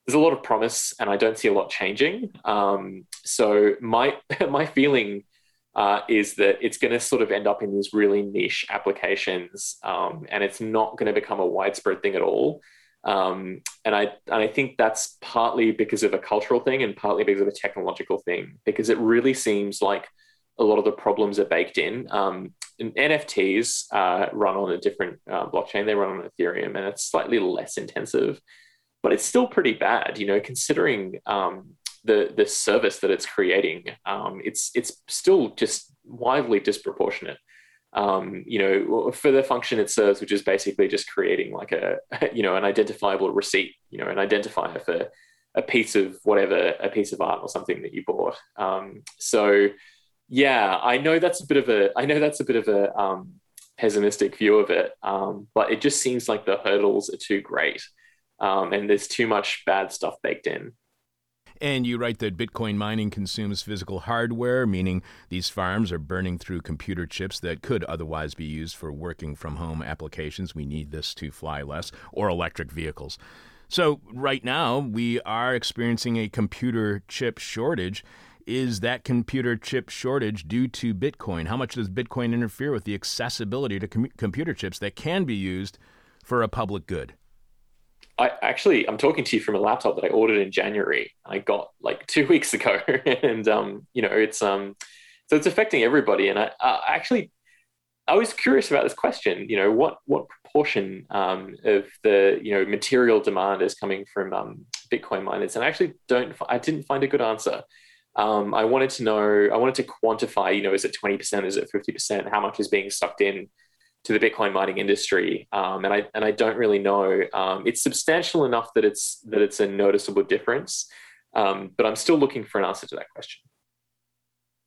there's a lot of promise, and I don't see a lot changing. Um, so my my feeling uh, is that it's going to sort of end up in these really niche applications, um, and it's not going to become a widespread thing at all. Um, and I and I think that's partly because of a cultural thing and partly because of a technological thing. Because it really seems like a lot of the problems are baked in. Um, NFTs uh, run on a different uh, blockchain; they run on Ethereum, and it's slightly less intensive, but it's still pretty bad. You know, considering um, the the service that it's creating, um, it's it's still just wildly disproportionate um, you know, for the function it serves, which is basically just creating like a, you know, an identifiable receipt, you know, an identifier for a piece of whatever, a piece of art or something that you bought. Um, so, yeah, I know that's a bit of a, I know that's a bit of a um, pessimistic view of it, um, but it just seems like the hurdles are too great, um, and there's too much bad stuff baked in. And you write that Bitcoin mining consumes physical hardware, meaning these farms are burning through computer chips that could otherwise be used for working from home applications. We need this to fly less, or electric vehicles. So, right now, we are experiencing a computer chip shortage. Is that computer chip shortage due to Bitcoin? How much does Bitcoin interfere with the accessibility to com- computer chips that can be used for a public good? I actually I'm talking to you from a laptop that I ordered in January. I got like two weeks ago, and um, you know it's um, so it's affecting everybody. And I, I actually I was curious about this question. You know, what what proportion um, of the you know material demand is coming from um, Bitcoin miners? And I actually don't. I didn't find a good answer. Um, I wanted to know. I wanted to quantify. You know, is it twenty percent? Is it fifty percent? How much is being sucked in? to the Bitcoin mining industry, um, and I and I don't really know. Um, it's substantial enough that it's that it's a noticeable difference, um, but I'm still looking for an answer to that question.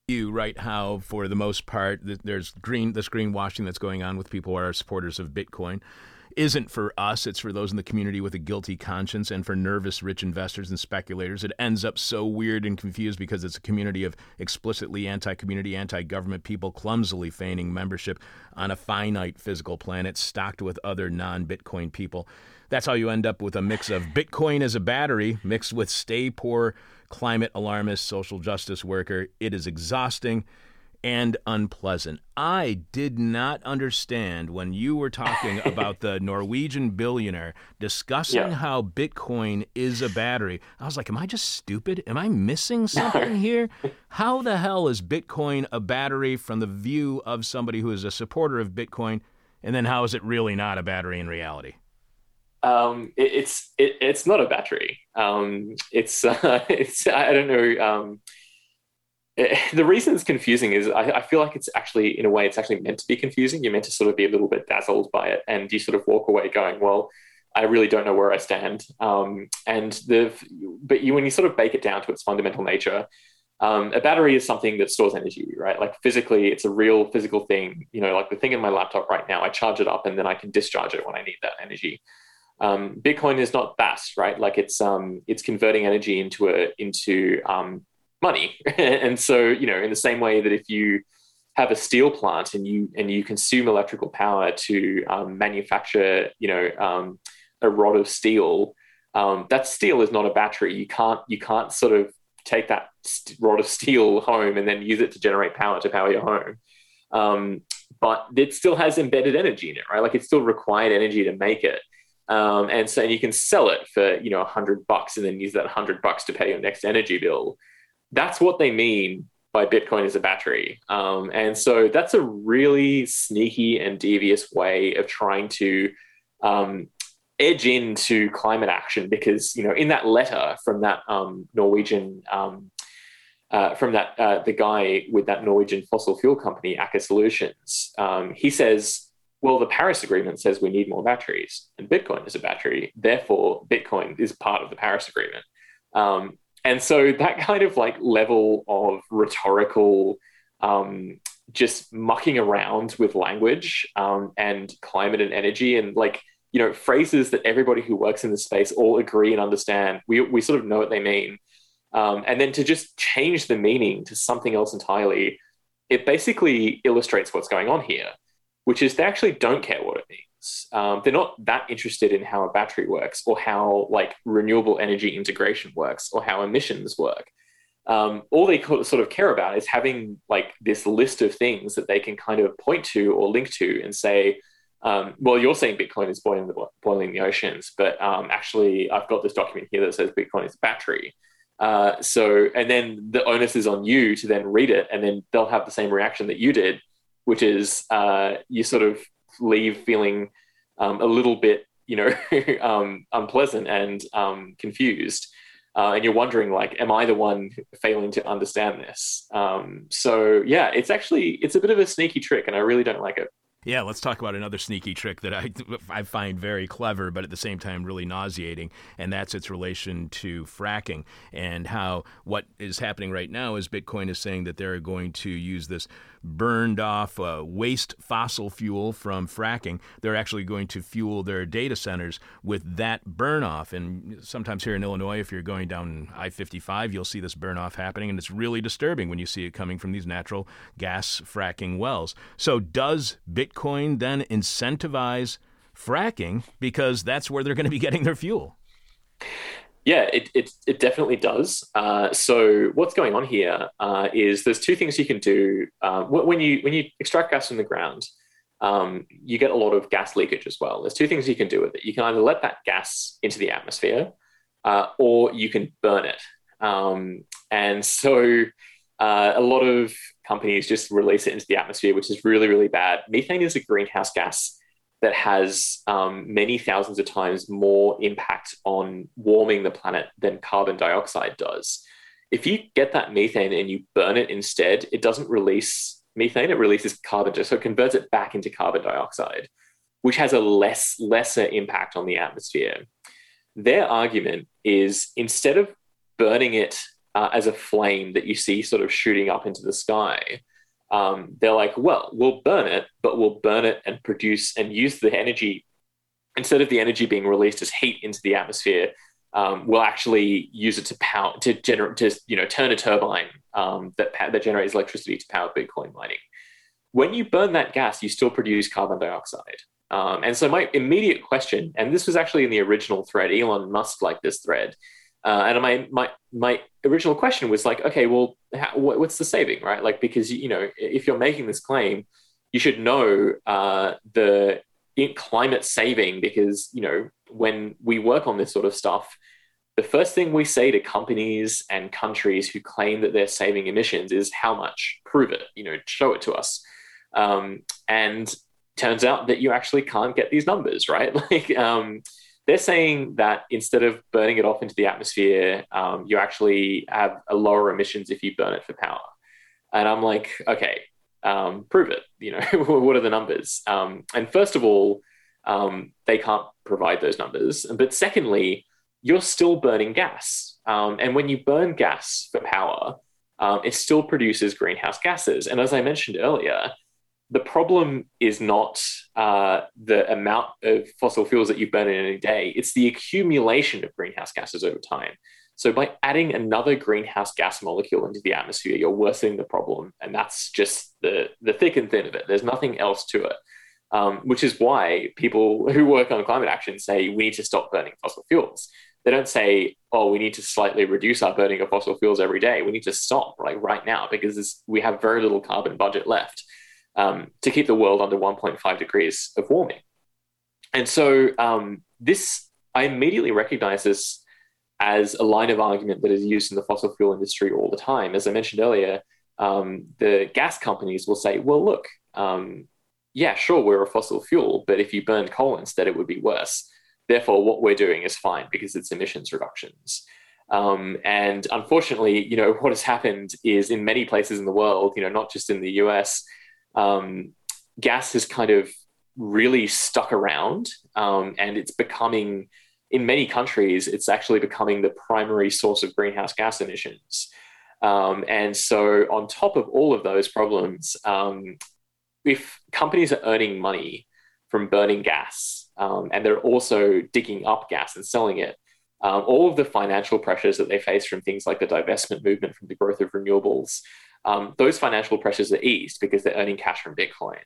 You write how, for the most part, there's green this greenwashing that's going on with people who are supporters of Bitcoin isn't for us, it's for those in the community with a guilty conscience and for nervous rich investors and speculators. It ends up so weird and confused because it's a community of explicitly anti community, anti government people clumsily feigning membership on a finite physical planet stocked with other non Bitcoin people. That's how you end up with a mix of Bitcoin as a battery mixed with stay poor climate alarmist social justice worker. It is exhausting and unpleasant. I did not understand when you were talking about the Norwegian billionaire discussing yeah. how Bitcoin is a battery. I was like, am I just stupid? Am I missing something here? How the hell is Bitcoin a battery from the view of somebody who is a supporter of Bitcoin? And then how is it really not a battery in reality? Um, it, it's it, it's not a battery. Um, it's uh, it's I don't know. Um, the reason it's confusing is I, I, feel like it's actually in a way it's actually meant to be confusing. You're meant to sort of be a little bit dazzled by it and you sort of walk away going well i really don't know where i stand. Um, and the but you when you sort of bake it down to its fundamental nature um, a battery is something that stores energy right? Like physically it's a real physical thing. You know like the thing in my laptop right now i charge it up and then i can discharge it when i need that energy. Um, bitcoin is not that right? Like it's um, it's converting energy into a into um, money. and so, you know, in the same way that if you have a steel plant and you and you consume electrical power to um, manufacture, you know, um, a rod of steel, um, that steel is not a battery. You can't you can't sort of take that st- rod of steel home and then use it to generate power to power your home. Um, but it still has embedded energy in it, right? Like it still required energy to make it. Um, and so and you can sell it for you know a hundred bucks and then use that hundred bucks to pay your next energy bill that's what they mean by Bitcoin as a battery. Um, and so that's a really sneaky and devious way of trying to um, edge into climate action because, you know, in that letter from that um, Norwegian, um, uh, from that, uh, the guy with that Norwegian fossil fuel company, Aker Solutions, um, he says, well, the Paris Agreement says we need more batteries, and Bitcoin is a battery. Therefore, Bitcoin is part of the Paris Agreement. Um, and so that kind of like level of rhetorical, um, just mucking around with language um, and climate and energy and like, you know, phrases that everybody who works in the space all agree and understand. We, we sort of know what they mean. Um, and then to just change the meaning to something else entirely, it basically illustrates what's going on here which is they actually don't care what it means. Um, they're not that interested in how a battery works or how like renewable energy integration works or how emissions work. Um, all they sort of care about is having like this list of things that they can kind of point to or link to and say, um, well, you're saying Bitcoin is boiling the, boiling the oceans, but um, actually, I've got this document here that says Bitcoin is a battery. Uh, so, and then the onus is on you to then read it, and then they'll have the same reaction that you did which is uh, you sort of leave feeling um, a little bit, you know, um, unpleasant and um, confused. Uh, and you're wondering, like, am I the one failing to understand this? Um, so yeah, it's actually it's a bit of a sneaky trick, and I really don't like it. Yeah, let's talk about another sneaky trick that I, I find very clever, but at the same time really nauseating, and that's its relation to fracking and how what is happening right now is Bitcoin is saying that they're going to use this burned off uh, waste fossil fuel from fracking. They're actually going to fuel their data centers with that burn off. And sometimes here in Illinois, if you're going down I 55, you'll see this burn off happening, and it's really disturbing when you see it coming from these natural gas fracking wells. So, does Bitcoin then incentivize fracking because that's where they're going to be getting their fuel? Yeah, it, it, it definitely does. Uh, so what's going on here uh, is there's two things you can do uh, when you when you extract gas from the ground. Um, you get a lot of gas leakage as well. There's two things you can do with it. You can either let that gas into the atmosphere, uh, or you can burn it. Um, and so uh, a lot of companies just release it into the atmosphere, which is really really bad. Methane is a greenhouse gas that has um, many thousands of times more impact on warming the planet than carbon dioxide does. If you get that methane and you burn it instead, it doesn't release methane, it releases carbon, dioxide, so it converts it back into carbon dioxide, which has a less lesser impact on the atmosphere. Their argument is instead of burning it uh, as a flame that you see sort of shooting up into the sky, um, they're like, well, we'll burn it, but we'll burn it and produce and use the energy instead of the energy being released as heat into the atmosphere. Um, we'll actually use it to power to generate to you know turn a turbine um, that that generates electricity to power Bitcoin mining. When you burn that gas, you still produce carbon dioxide. Um, and so my immediate question, and this was actually in the original thread, Elon Musk liked this thread, uh, and my my my original question was like, okay, well, how, what's the saving, right? Like, because you know, if you're making this claim, you should know uh, the climate saving because you know when we work on this sort of stuff, the first thing we say to companies and countries who claim that they're saving emissions is how much, prove it, you know, show it to us. Um, and turns out that you actually can't get these numbers, right? Like, um, they're saying that instead of burning it off into the atmosphere, um, you actually have a lower emissions if you burn it for power. And I'm like, okay, um, prove it. You know, what are the numbers? Um, and first of all, um, they can't provide those numbers. But secondly, you're still burning gas. Um, and when you burn gas for power, um, it still produces greenhouse gases. And as I mentioned earlier, the problem is not uh, the amount of fossil fuels that you burn in a day, it's the accumulation of greenhouse gases over time. So, by adding another greenhouse gas molecule into the atmosphere, you're worsening the problem. And that's just the, the thick and thin of it. There's nothing else to it, um, which is why people who work on climate action say we need to stop burning fossil fuels. They don't say, oh, we need to slightly reduce our burning of fossil fuels every day. We need to stop like right now because we have very little carbon budget left um, to keep the world under 1.5 degrees of warming. And so um, this, I immediately recognize this as a line of argument that is used in the fossil fuel industry all the time. As I mentioned earlier, um, the gas companies will say, well, look, um, yeah, sure, we're a fossil fuel, but if you burn coal instead, it would be worse. Therefore, what we're doing is fine because it's emissions reductions. Um, and unfortunately, you know, what has happened is in many places in the world, you know, not just in the US, um, gas has kind of really stuck around, um, and it's becoming, in many countries, it's actually becoming the primary source of greenhouse gas emissions. Um, and so, on top of all of those problems, um, if companies are earning money from burning gas um, and they're also digging up gas and selling it, um, all of the financial pressures that they face from things like the divestment movement, from the growth of renewables, um, those financial pressures are eased because they're earning cash from Bitcoin.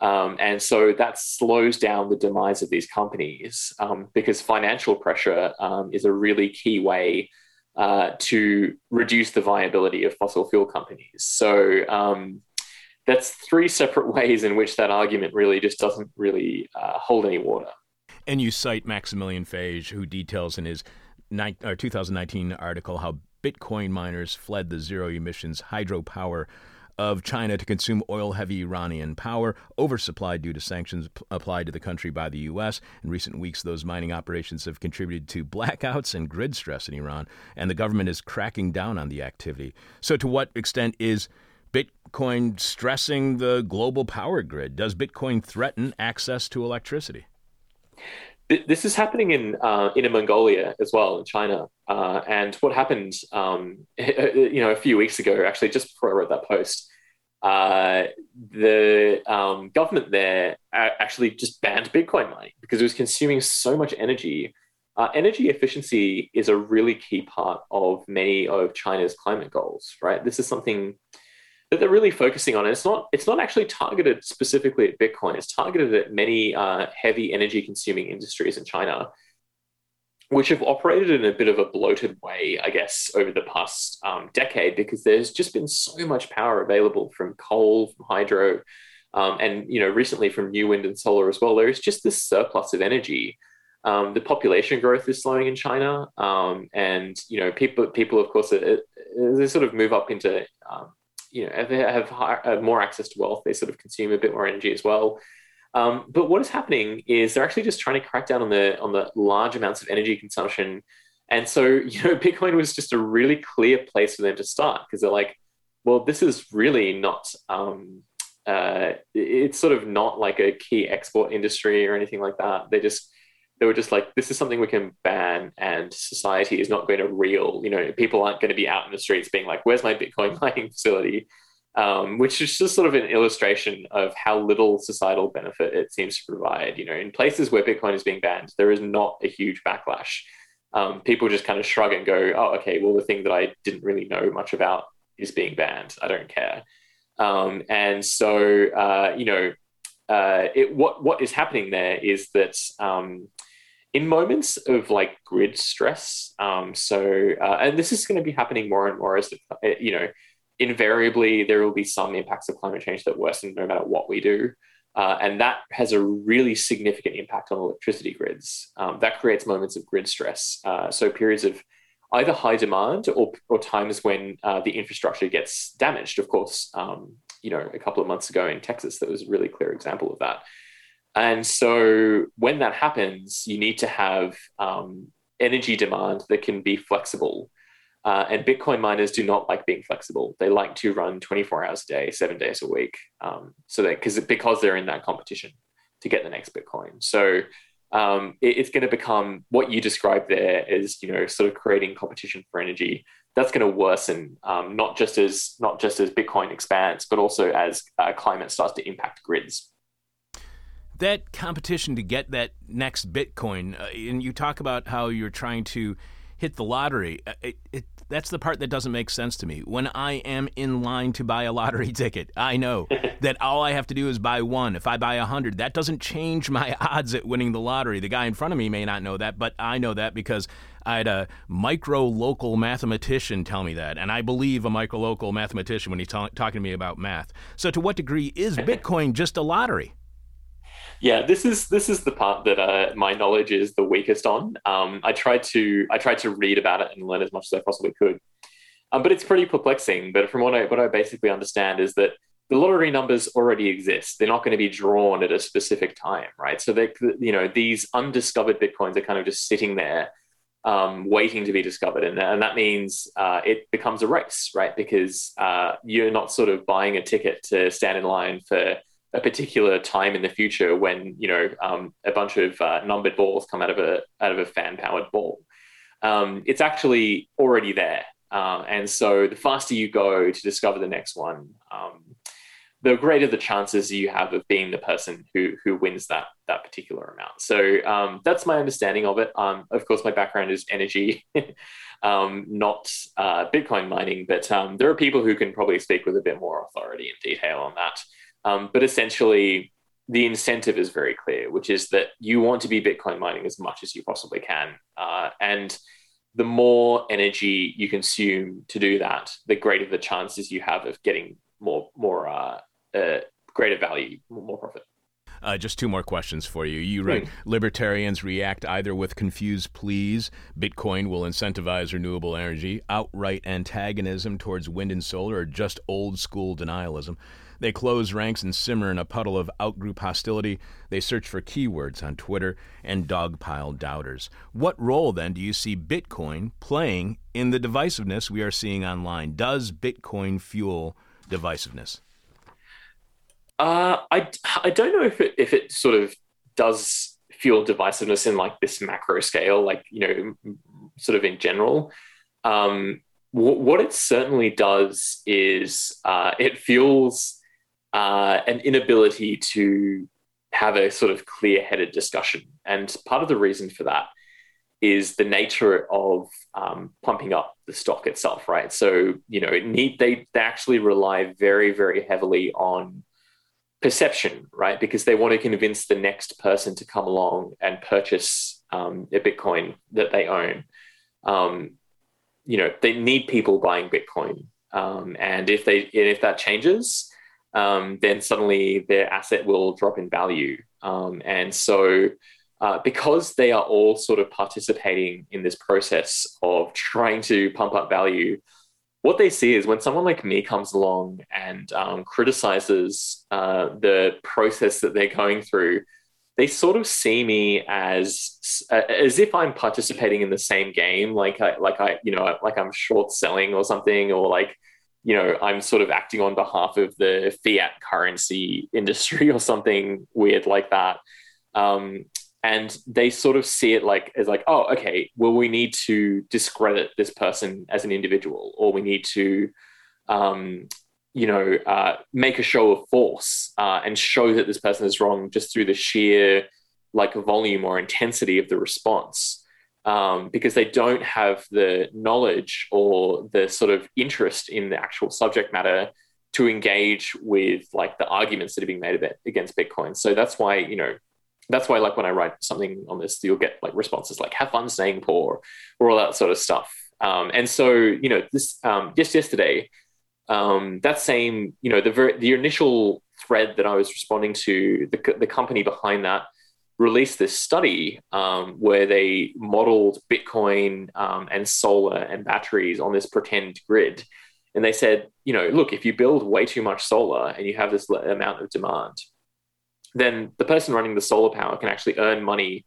Um, and so that slows down the demise of these companies um, because financial pressure um, is a really key way uh, to reduce the viability of fossil fuel companies. So um, that's three separate ways in which that argument really just doesn't really uh, hold any water. And you cite Maximilian Fage, who details in his ni- 2019 article how Bitcoin miners fled the zero emissions hydropower of China to consume oil heavy Iranian power, oversupplied due to sanctions p- applied to the country by the U.S. In recent weeks, those mining operations have contributed to blackouts and grid stress in Iran, and the government is cracking down on the activity. So, to what extent is Bitcoin stressing the global power grid? Does Bitcoin threaten access to electricity? This is happening in uh, in Mongolia as well in China. Uh, and what happened, um, you know, a few weeks ago, actually, just before I wrote that post, uh, the um, government there actually just banned Bitcoin mining because it was consuming so much energy. Uh, energy efficiency is a really key part of many of China's climate goals, right? This is something that they're really focusing on. And it's not it's not actually targeted specifically at Bitcoin. It's targeted at many uh, heavy energy consuming industries in China, which have operated in a bit of a bloated way, I guess, over the past um, decade because there's just been so much power available from coal, from hydro, um, and you know recently from new wind and solar as well. There is just this surplus of energy. Um, the population growth is slowing in China, um, and you know people people of course they sort of move up into um, you know, they have high, uh, more access to wealth, they sort of consume a bit more energy as well. Um, but what is happening is they're actually just trying to crack down on the on the large amounts of energy consumption. And so, you know, Bitcoin was just a really clear place for them to start because they're like, well, this is really not. Um, uh, it's sort of not like a key export industry or anything like that. They just they were just like, this is something we can ban, and society is not going to reel. You know, people aren't going to be out in the streets being like, "Where's my Bitcoin mining facility?" Um, which is just sort of an illustration of how little societal benefit it seems to provide. You know, in places where Bitcoin is being banned, there is not a huge backlash. Um, people just kind of shrug and go, "Oh, okay. Well, the thing that I didn't really know much about is being banned. I don't care." Um, and so, uh, you know, uh, it, what what is happening there is that um, in moments of like grid stress. Um, so, uh, and this is going to be happening more and more as the, uh, you know, invariably there will be some impacts of climate change that worsen no matter what we do. Uh, and that has a really significant impact on electricity grids. Um, that creates moments of grid stress. Uh, so periods of either high demand or, or times when uh, the infrastructure gets damaged. Of course, um, you know, a couple of months ago in Texas, that was a really clear example of that. And so when that happens, you need to have um, energy demand that can be flexible. Uh, and Bitcoin miners do not like being flexible. They like to run 24 hours a day, seven days a week. Um, so that because because they're in that competition to get the next Bitcoin. So um, it, it's going to become what you described there as you know sort of creating competition for energy. That's going to worsen um, not just as not just as Bitcoin expands, but also as uh, climate starts to impact grids that competition to get that next Bitcoin, uh, and you talk about how you're trying to hit the lottery. Uh, it, it, that's the part that doesn't make sense to me. When I am in line to buy a lottery ticket, I know that all I have to do is buy one. If I buy a hundred, that doesn't change my odds at winning the lottery. The guy in front of me may not know that, but I know that because I had a micro local mathematician tell me that, and I believe a micro local mathematician when he's ta- talking to me about math. So, to what degree is Bitcoin just a lottery? Yeah, this is this is the part that uh, my knowledge is the weakest on. Um, I tried to I tried to read about it and learn as much as I possibly could, um, but it's pretty perplexing. But from what I what I basically understand is that the lottery numbers already exist. They're not going to be drawn at a specific time, right? So they you know these undiscovered bitcoins are kind of just sitting there. Um, waiting to be discovered. And, and that means uh, it becomes a race, right? Because uh, you're not sort of buying a ticket to stand in line for a particular time in the future when you know um, a bunch of uh, numbered balls come out of a out of a fan powered ball. Um, it's actually already there, uh, and so the faster you go to discover the next one, um, the greater the chances you have of being the person who who wins that that particular amount. So um, that's my understanding of it. Um, of course, my background is energy, um, not uh, Bitcoin mining, but um, there are people who can probably speak with a bit more authority and detail on that. Um, but essentially, the incentive is very clear, which is that you want to be Bitcoin mining as much as you possibly can, uh, and the more energy you consume to do that, the greater the chances you have of getting more more uh, uh, greater value, more profit. Uh, just two more questions for you. You write mm. libertarians react either with confused pleas, Bitcoin will incentivize renewable energy, outright antagonism towards wind and solar, or just old school denialism. They close ranks and simmer in a puddle of outgroup hostility. They search for keywords on Twitter and dogpile doubters. What role, then, do you see Bitcoin playing in the divisiveness we are seeing online? Does Bitcoin fuel divisiveness? Uh, I, I don't know if it if it sort of does fuel divisiveness in like this macro scale, like you know, sort of in general. Um, what it certainly does is uh, it fuels uh, an inability to have a sort of clear-headed discussion, and part of the reason for that is the nature of um, pumping up the stock itself, right? So you know, need they they actually rely very very heavily on perception, right? Because they want to convince the next person to come along and purchase um, a Bitcoin that they own. Um, you know, they need people buying Bitcoin, um, and if they if that changes, um, then suddenly their asset will drop in value. Um, and so, uh, because they are all sort of participating in this process of trying to pump up value, what they see is when someone like me comes along and um, criticizes uh, the process that they're going through, they sort of see me as as if I'm participating in the same game, like I like I you know like I'm short selling or something, or like you know I'm sort of acting on behalf of the fiat currency industry or something weird like that. Um, and they sort of see it like as like oh okay well we need to discredit this person as an individual or we need to um, you know uh, make a show of force uh, and show that this person is wrong just through the sheer like volume or intensity of the response um, because they don't have the knowledge or the sort of interest in the actual subject matter to engage with like the arguments that are being made against bitcoin so that's why you know that's why like when I write something on this, you'll get like responses like "Have fun staying poor" or all that sort of stuff. Um, and so you know, this um, just yesterday, um, that same you know the ver- the initial thread that I was responding to, the the company behind that released this study um, where they modeled Bitcoin um, and solar and batteries on this pretend grid. And they said, you know, look, if you build way too much solar and you have this amount of demand, then the person running the solar power can actually earn money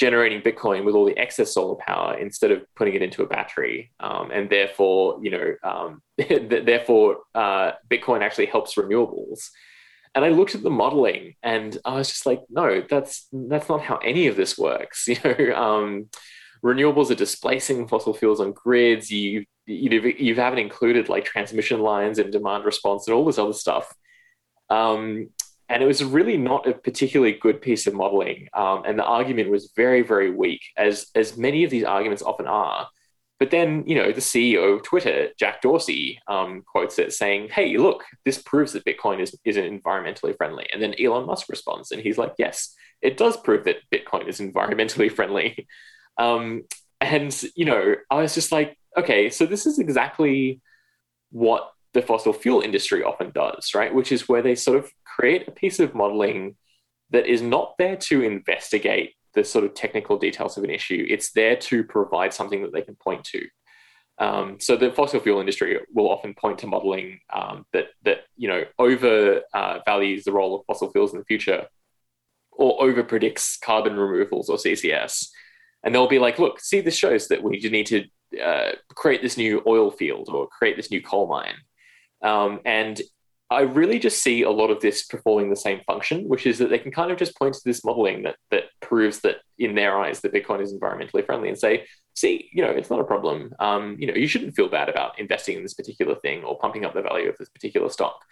generating Bitcoin with all the excess solar power instead of putting it into a battery. Um, and therefore, you know, um, therefore, uh, Bitcoin actually helps renewables. And I looked at the modeling, and I was just like, no, that's that's not how any of this works. You know, um, renewables are displacing fossil fuels on grids. You you you haven't included like transmission lines and demand response and all this other stuff. Um, and it was really not a particularly good piece of modeling. Um, and the argument was very, very weak, as as many of these arguments often are. But then, you know, the CEO of Twitter, Jack Dorsey, um, quotes it saying, "Hey, look, this proves that Bitcoin is isn't environmentally friendly." And then Elon Musk responds, and he's like, "Yes, it does prove that Bitcoin is environmentally friendly." Um, and you know, I was just like, okay, so this is exactly what the fossil fuel industry often does, right? Which is where they sort of create a piece of modeling that is not there to investigate the sort of technical details of an issue. It's there to provide something that they can point to. Um, so the fossil fuel industry will often point to modeling um, that that you know over uh, values the role of fossil fuels in the future, or over predicts carbon removals or CCS, and they'll be like, look, see, this shows that we need to uh, create this new oil field or create this new coal mine, um, and I really just see a lot of this performing the same function, which is that they can kind of just point to this modeling that that proves that in their eyes that Bitcoin is environmentally friendly and say, see, you know, it's not a problem. Um, you know, you shouldn't feel bad about investing in this particular thing or pumping up the value of this particular stock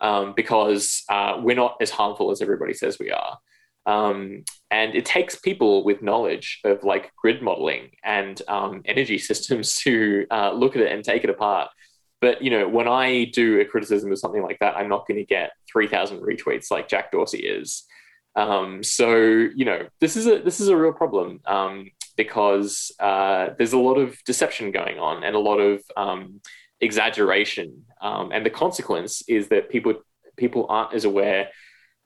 um, because uh, we're not as harmful as everybody says we are. Um, and it takes people with knowledge of like grid modeling and um, energy systems to uh, look at it and take it apart but you know, when I do a criticism of something like that, I'm not going to get three thousand retweets like Jack Dorsey is. Um, so you know, this is a this is a real problem um, because uh, there's a lot of deception going on and a lot of um, exaggeration, um, and the consequence is that people people aren't as aware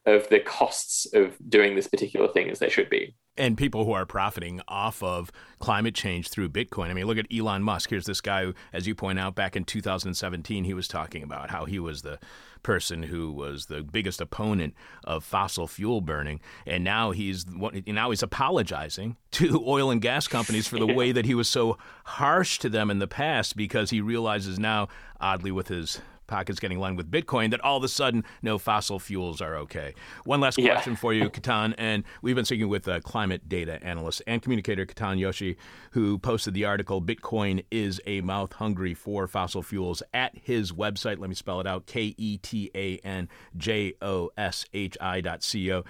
of the costs of doing this particular thing as they should be and people who are profiting off of climate change through Bitcoin. I mean, look at Elon Musk. Here's this guy who, as you point out, back in 2017, he was talking about how he was the person who was the biggest opponent of fossil fuel burning, and now he's now he's apologizing to oil and gas companies for the way that he was so harsh to them in the past because he realizes now, oddly, with his pockets getting lined with Bitcoin that all of a sudden no fossil fuels are okay. One last question yeah. for you, Ketan, and we've been speaking with a climate data analyst and communicator Ketan Joshi, who posted the article "Bitcoin is a mouth hungry for fossil fuels" at his website. Let me spell it out: K E T A N J O S H I dot C O.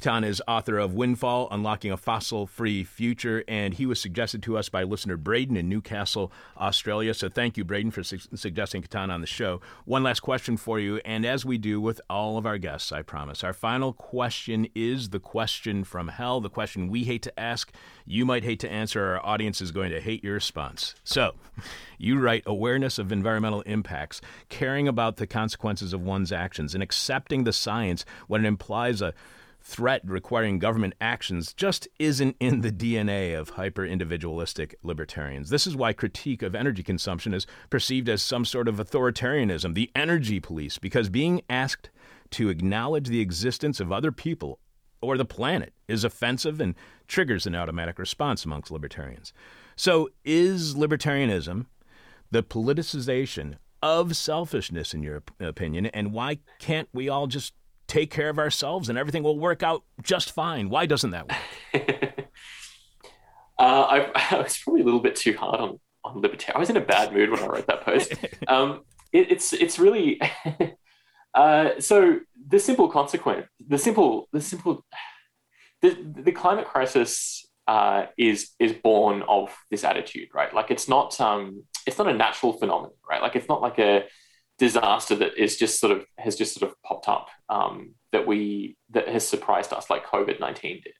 Ketan is author of Windfall Unlocking a Fossil Free Future, and he was suggested to us by listener Braden in Newcastle, Australia. So thank you, Braden, for su- suggesting Ketan on the show. One last question for you, and as we do with all of our guests, I promise, our final question is the question from hell, the question we hate to ask. You might hate to answer, our audience is going to hate your response. So, you write awareness of environmental impacts, caring about the consequences of one's actions, and accepting the science when it implies a threat requiring government actions just isn't in the DNA of hyper individualistic libertarians. This is why critique of energy consumption is perceived as some sort of authoritarianism, the energy police, because being asked to acknowledge the existence of other people or the planet is offensive and triggers an automatic response amongst libertarians. So, is libertarianism the politicization of selfishness, in your opinion, and why can't we all just take care of ourselves and everything will work out just fine. Why doesn't that work? uh, I, I, was probably a little bit too hard on, on libertarian. I was in a bad mood when I wrote that post. Um, it, it's it's really uh, so the simple consequence, the simple the simple the, the climate crisis uh, is is born of this attitude, right? Like it's not um, it's not a natural phenomenon, right? Like it's not like a disaster that is just sort of has just sort of popped up um, that we that has surprised us, like COVID nineteen did.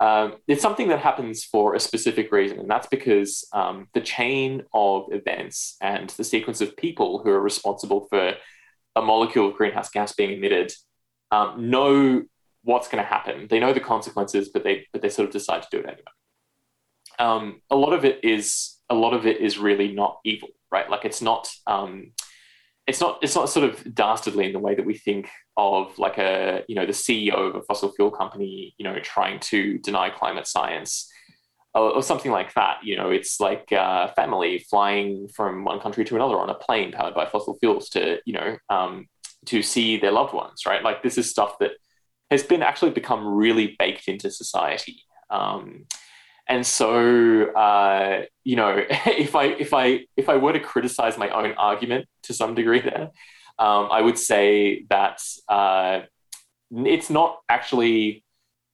Um, it's something that happens for a specific reason, and that's because um, the chain of events and the sequence of people who are responsible for a molecule of greenhouse gas being emitted um, know what's going to happen. They know the consequences, but they but they sort of decide to do it anyway. Um, a lot of it is a lot of it is really not evil, right? Like it's not um, it's not it's not sort of dastardly in the way that we think of like a you know the CEO of a fossil fuel company you know trying to deny climate science or, or something like that. You know, it's like a family flying from one country to another on a plane powered by fossil fuels to you know um, to see their loved ones. Right, like this is stuff that has been actually become really baked into society. Um, and so, uh, you know, if I if I if I were to criticize my own argument to some degree, there, um, I would say that uh, it's not actually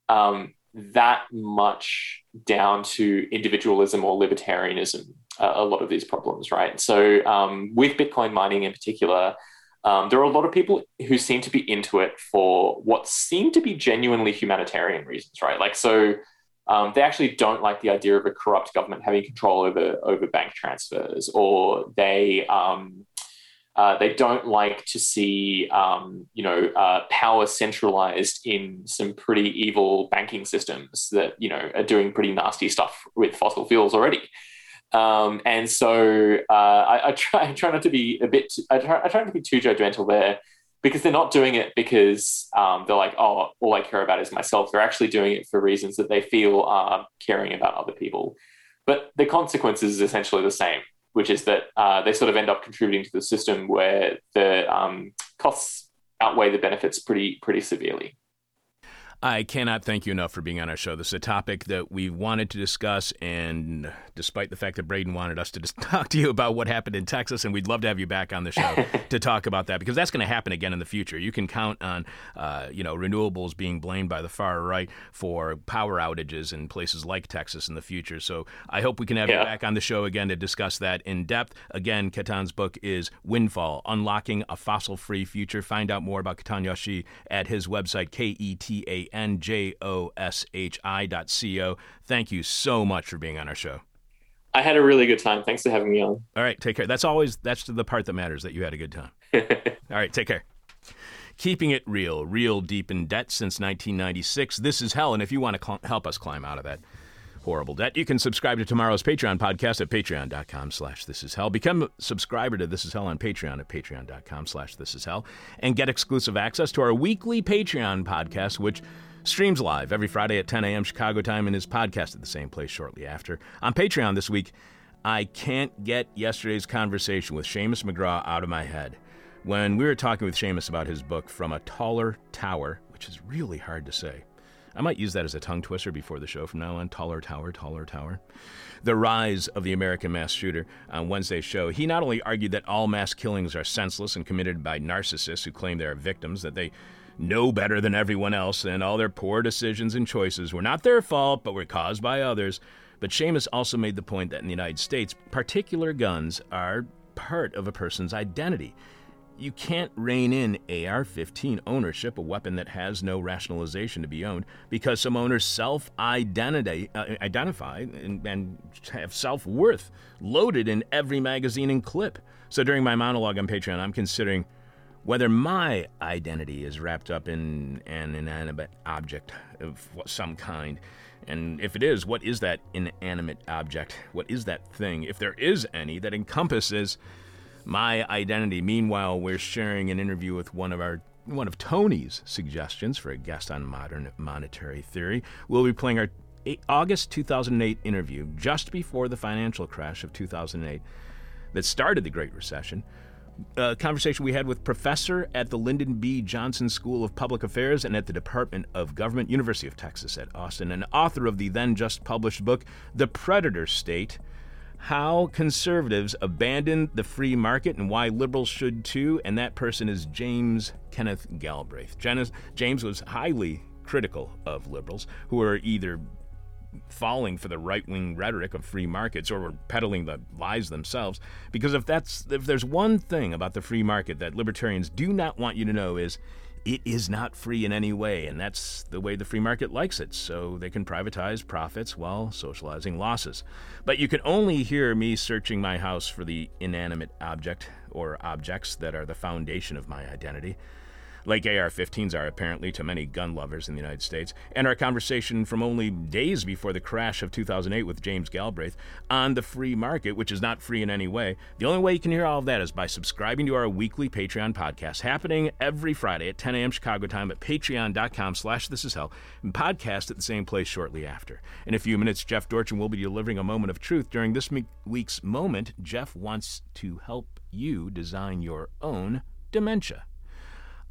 um, that much down to individualism or libertarianism. Uh, a lot of these problems, right? So, um, with Bitcoin mining in particular. Um, there are a lot of people who seem to be into it for what seem to be genuinely humanitarian reasons, right? Like, so um, they actually don't like the idea of a corrupt government having control over over bank transfers, or they um, uh, they don't like to see um, you know uh, power centralized in some pretty evil banking systems that you know are doing pretty nasty stuff with fossil fuels already. Um, and so uh, I, I, try I try not to be a bit I try, I try not to be too judgmental there because they're not doing it because um, they're like, oh, all I care about is myself. They're actually doing it for reasons that they feel are caring about other people. But the consequences is essentially the same, which is that uh, they sort of end up contributing to the system where the um, costs outweigh the benefits pretty pretty severely. I cannot thank you enough for being on our show. This is a topic that we wanted to discuss, and despite the fact that Braden wanted us to just talk to you about what happened in Texas, and we'd love to have you back on the show to talk about that because that's going to happen again in the future. You can count on, uh, you know, renewables being blamed by the far right for power outages in places like Texas in the future. So I hope we can have yeah. you back on the show again to discuss that in depth. Again, Ketan's book is Windfall: Unlocking a Fossil-Free Future. Find out more about Ketan Joshi at his website, K E T A N J O S H I dot C O. Thank you so much for being on our show. I had a really good time. Thanks for having me on. All right, take care. That's always that's the part that matters that you had a good time. All right, take care. Keeping it real, real deep in debt since 1996. This is hell, and if you want to cl- help us climb out of that horrible debt. You can subscribe to tomorrow's Patreon podcast at patreon.com slash this is hell. Become a subscriber to This Is Hell on Patreon at patreon.com slash this is hell and get exclusive access to our weekly Patreon podcast, which streams live every Friday at 10 a.m. Chicago time and is podcast at the same place shortly after. On Patreon this week, I can't get yesterday's conversation with Seamus McGraw out of my head. When we were talking with Seamus about his book, From a Taller Tower, which is really hard to say, I might use that as a tongue twister before the show from now on. Taller tower, taller tower. The rise of the American mass shooter on Wednesday's show. He not only argued that all mass killings are senseless and committed by narcissists who claim they are victims, that they know better than everyone else, and all their poor decisions and choices were not their fault, but were caused by others. But Seamus also made the point that in the United States, particular guns are part of a person's identity. You can't rein in AR 15 ownership, a weapon that has no rationalization to be owned, because some owners self uh, and, and have self worth loaded in every magazine and clip. So during my monologue on Patreon, I'm considering whether my identity is wrapped up in an inanimate object of some kind. And if it is, what is that inanimate object? What is that thing, if there is any, that encompasses my identity. Meanwhile, we're sharing an interview with one of our one of Tony's suggestions for a guest on modern monetary theory. We'll be playing our August 2008 interview just before the financial crash of 2008 that started the Great Recession. A conversation we had with professor at the Lyndon B. Johnson School of Public Affairs and at the Department of Government, University of Texas at Austin, and author of the then just published book, The Predator State how conservatives abandon the free market and why liberals should too, and that person is James Kenneth Galbraith. James was highly critical of liberals who are either falling for the right-wing rhetoric of free markets or were peddling the lies themselves because if that's if there's one thing about the free market that libertarians do not want you to know is it is not free in any way, and that's the way the free market likes it, so they can privatize profits while socializing losses. But you can only hear me searching my house for the inanimate object or objects that are the foundation of my identity like AR 15s are apparently to many gun lovers in the United States, and our conversation from only days before the crash of 2008 with James Galbraith on the free market, which is not free in any way. The only way you can hear all of that is by subscribing to our weekly Patreon podcast, happening every Friday at 10 a.m. Chicago time at patreon.com slash this is hell, and podcast at the same place shortly after. In a few minutes, Jeff Dorchen will be delivering a moment of truth. During this week's moment, Jeff wants to help you design your own dementia.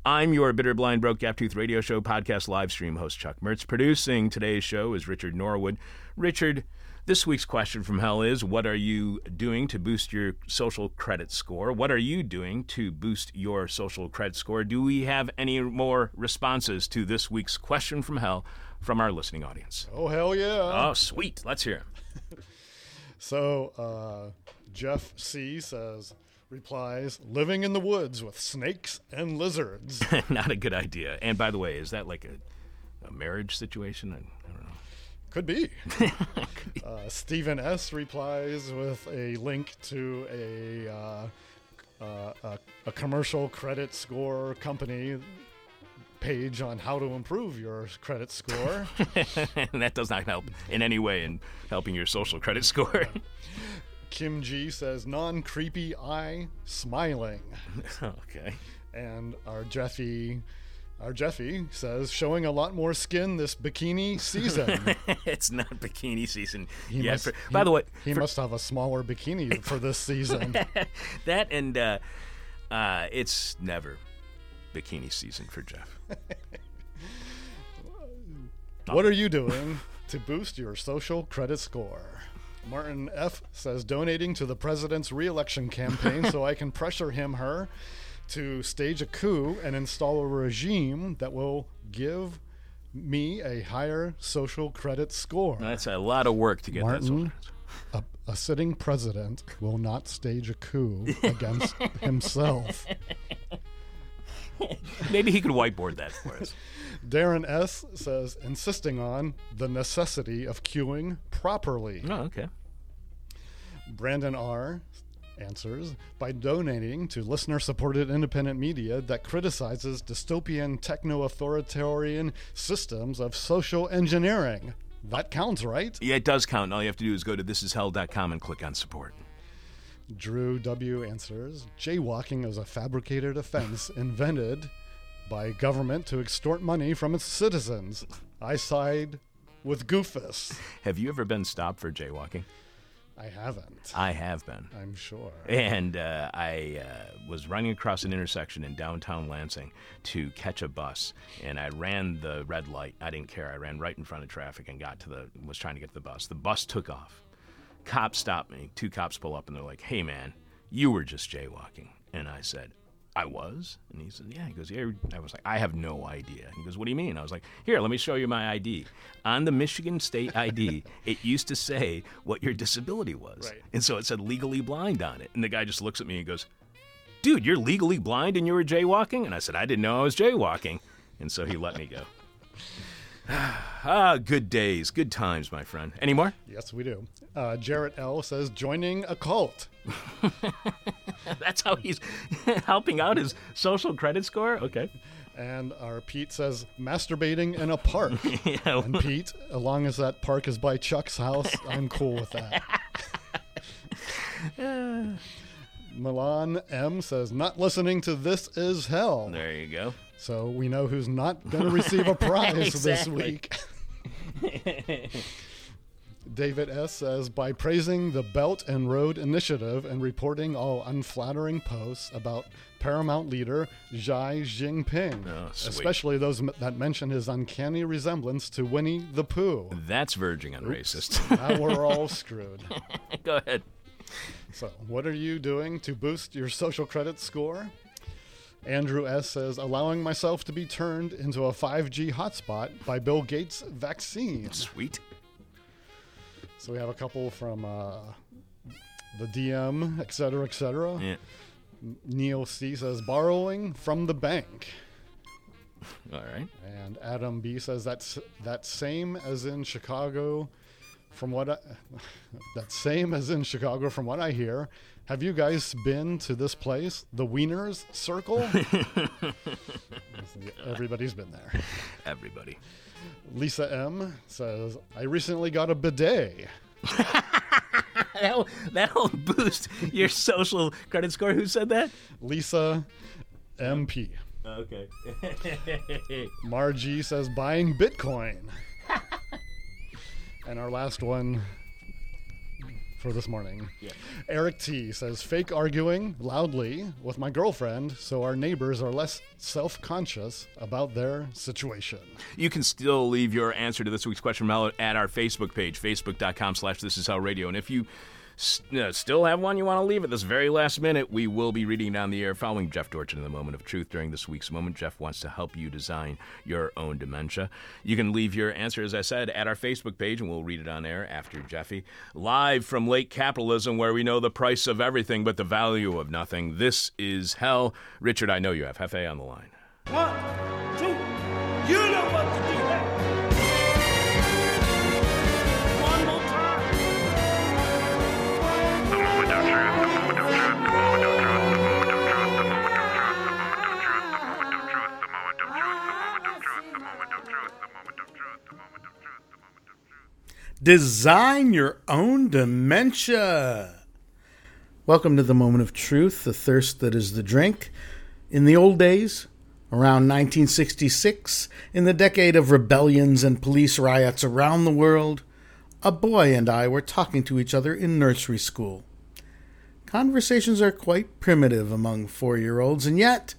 I'm your bitter, blind, broke, gap tooth radio show podcast live stream host, Chuck Mertz. Producing today's show is Richard Norwood. Richard, this week's question from hell is What are you doing to boost your social credit score? What are you doing to boost your social credit score? Do we have any more responses to this week's question from hell from our listening audience? Oh, hell yeah. Oh, sweet. Let's hear him. so, uh, Jeff C says, replies, living in the woods with snakes and lizards. Not a good idea. And by the way, is that like a, a marriage situation? I, I don't know. Could be. uh, Stephen S. replies with a link to a, uh, uh, a, a commercial credit score company page on how to improve your credit score. that does not help in any way in helping your social credit score. Kim G says non creepy eye smiling. okay. And our Jeffy our Jeffy says showing a lot more skin this bikini season. it's not bikini season he yet. Must, for, by the way, he for, must have a smaller bikini for this season. that and uh, uh, it's never bikini season for Jeff. What are you doing to boost your social credit score? Martin F says donating to the president's reelection campaign so I can pressure him her to stage a coup and install a regime that will give me a higher social credit score. That's a lot of work to get Martin, a, a sitting president will not stage a coup against himself. Maybe he could whiteboard that for us. Darren S says insisting on the necessity of queuing properly. Oh, okay. Brandon R answers by donating to listener supported independent media that criticizes dystopian techno authoritarian systems of social engineering. That counts, right? Yeah, it does count. All you have to do is go to thisishell.com and click on support. Drew W answers jaywalking is a fabricated offense invented by government to extort money from its citizens. I side with Goofus. Have you ever been stopped for jaywalking? I haven't. I have been. I'm sure. And uh, I uh, was running across an intersection in downtown Lansing to catch a bus, and I ran the red light. I didn't care. I ran right in front of traffic and got to the was trying to get to the bus. The bus took off. Cops stop me. Two cops pull up and they're like, "Hey, man, you were just jaywalking." And I said, I was? And he said, Yeah. He goes, Yeah. I was like, I have no idea. He goes, What do you mean? I was like, Here, let me show you my ID. On the Michigan State ID, it used to say what your disability was. Right. And so it said legally blind on it. And the guy just looks at me and goes, Dude, you're legally blind and you were jaywalking? And I said, I didn't know I was jaywalking. And so he let me go. ah, good days, good times, my friend. Any more? Yes, we do. Uh, Jarrett L says joining a cult. That's how he's helping out his social credit score? Okay. And our Pete says masturbating in a park. yeah. And Pete, as long as that park is by Chuck's house, I'm cool with that. Milan M says not listening to This Is Hell. There you go. So we know who's not going to receive a prize this week. David S. says by praising the Belt and Road Initiative and reporting all unflattering posts about Paramount leader Xi Jinping, Oh, especially those m- that mention his uncanny resemblance to Winnie the Pooh. That's verging on racist. now we're all screwed. go ahead. So, what are you doing to boost your social credit score? Andrew S. says, allowing myself to be turned into a 5G hotspot by Bill Gates' vaccine. Sweet. So we have a couple from uh, the DM, et cetera, et cetera. Yeah. Neil C. says, borrowing from the bank. All right. And Adam B. says, that's that same as in Chicago. From what I, that same as in Chicago, from what I hear, have you guys been to this place, the Wieners Circle? Everybody's been there. Everybody. Lisa M says, I recently got a bidet. That'll, that'll boost your social credit score. Who said that? Lisa MP. Okay. Margie says buying Bitcoin. and our last one for this morning. Yeah. Eric T says fake arguing loudly with my girlfriend so our neighbors are less self conscious about their situation. You can still leave your answer to this week's question Mellow at our Facebook page, facebook.com slash this is how radio. And if you s- uh, still have one you want to leave at this very last minute, we will be reading on the air following Jeff Dorchen in the moment of truth during this week's moment. Jeff wants to help you design your own dementia. You can leave your answer, as I said, at our Facebook page, and we'll read it on air after Jeffy. Live from late capitalism, where we know the price of everything but the value of nothing. This is hell. Richard, I know you have Hefe on the line. One, two, you know what to do. Design your own dementia. Welcome to the moment of truth, the thirst that is the drink. In the old days, around 1966, in the decade of rebellions and police riots around the world, a boy and I were talking to each other in nursery school. Conversations are quite primitive among four year olds, and yet,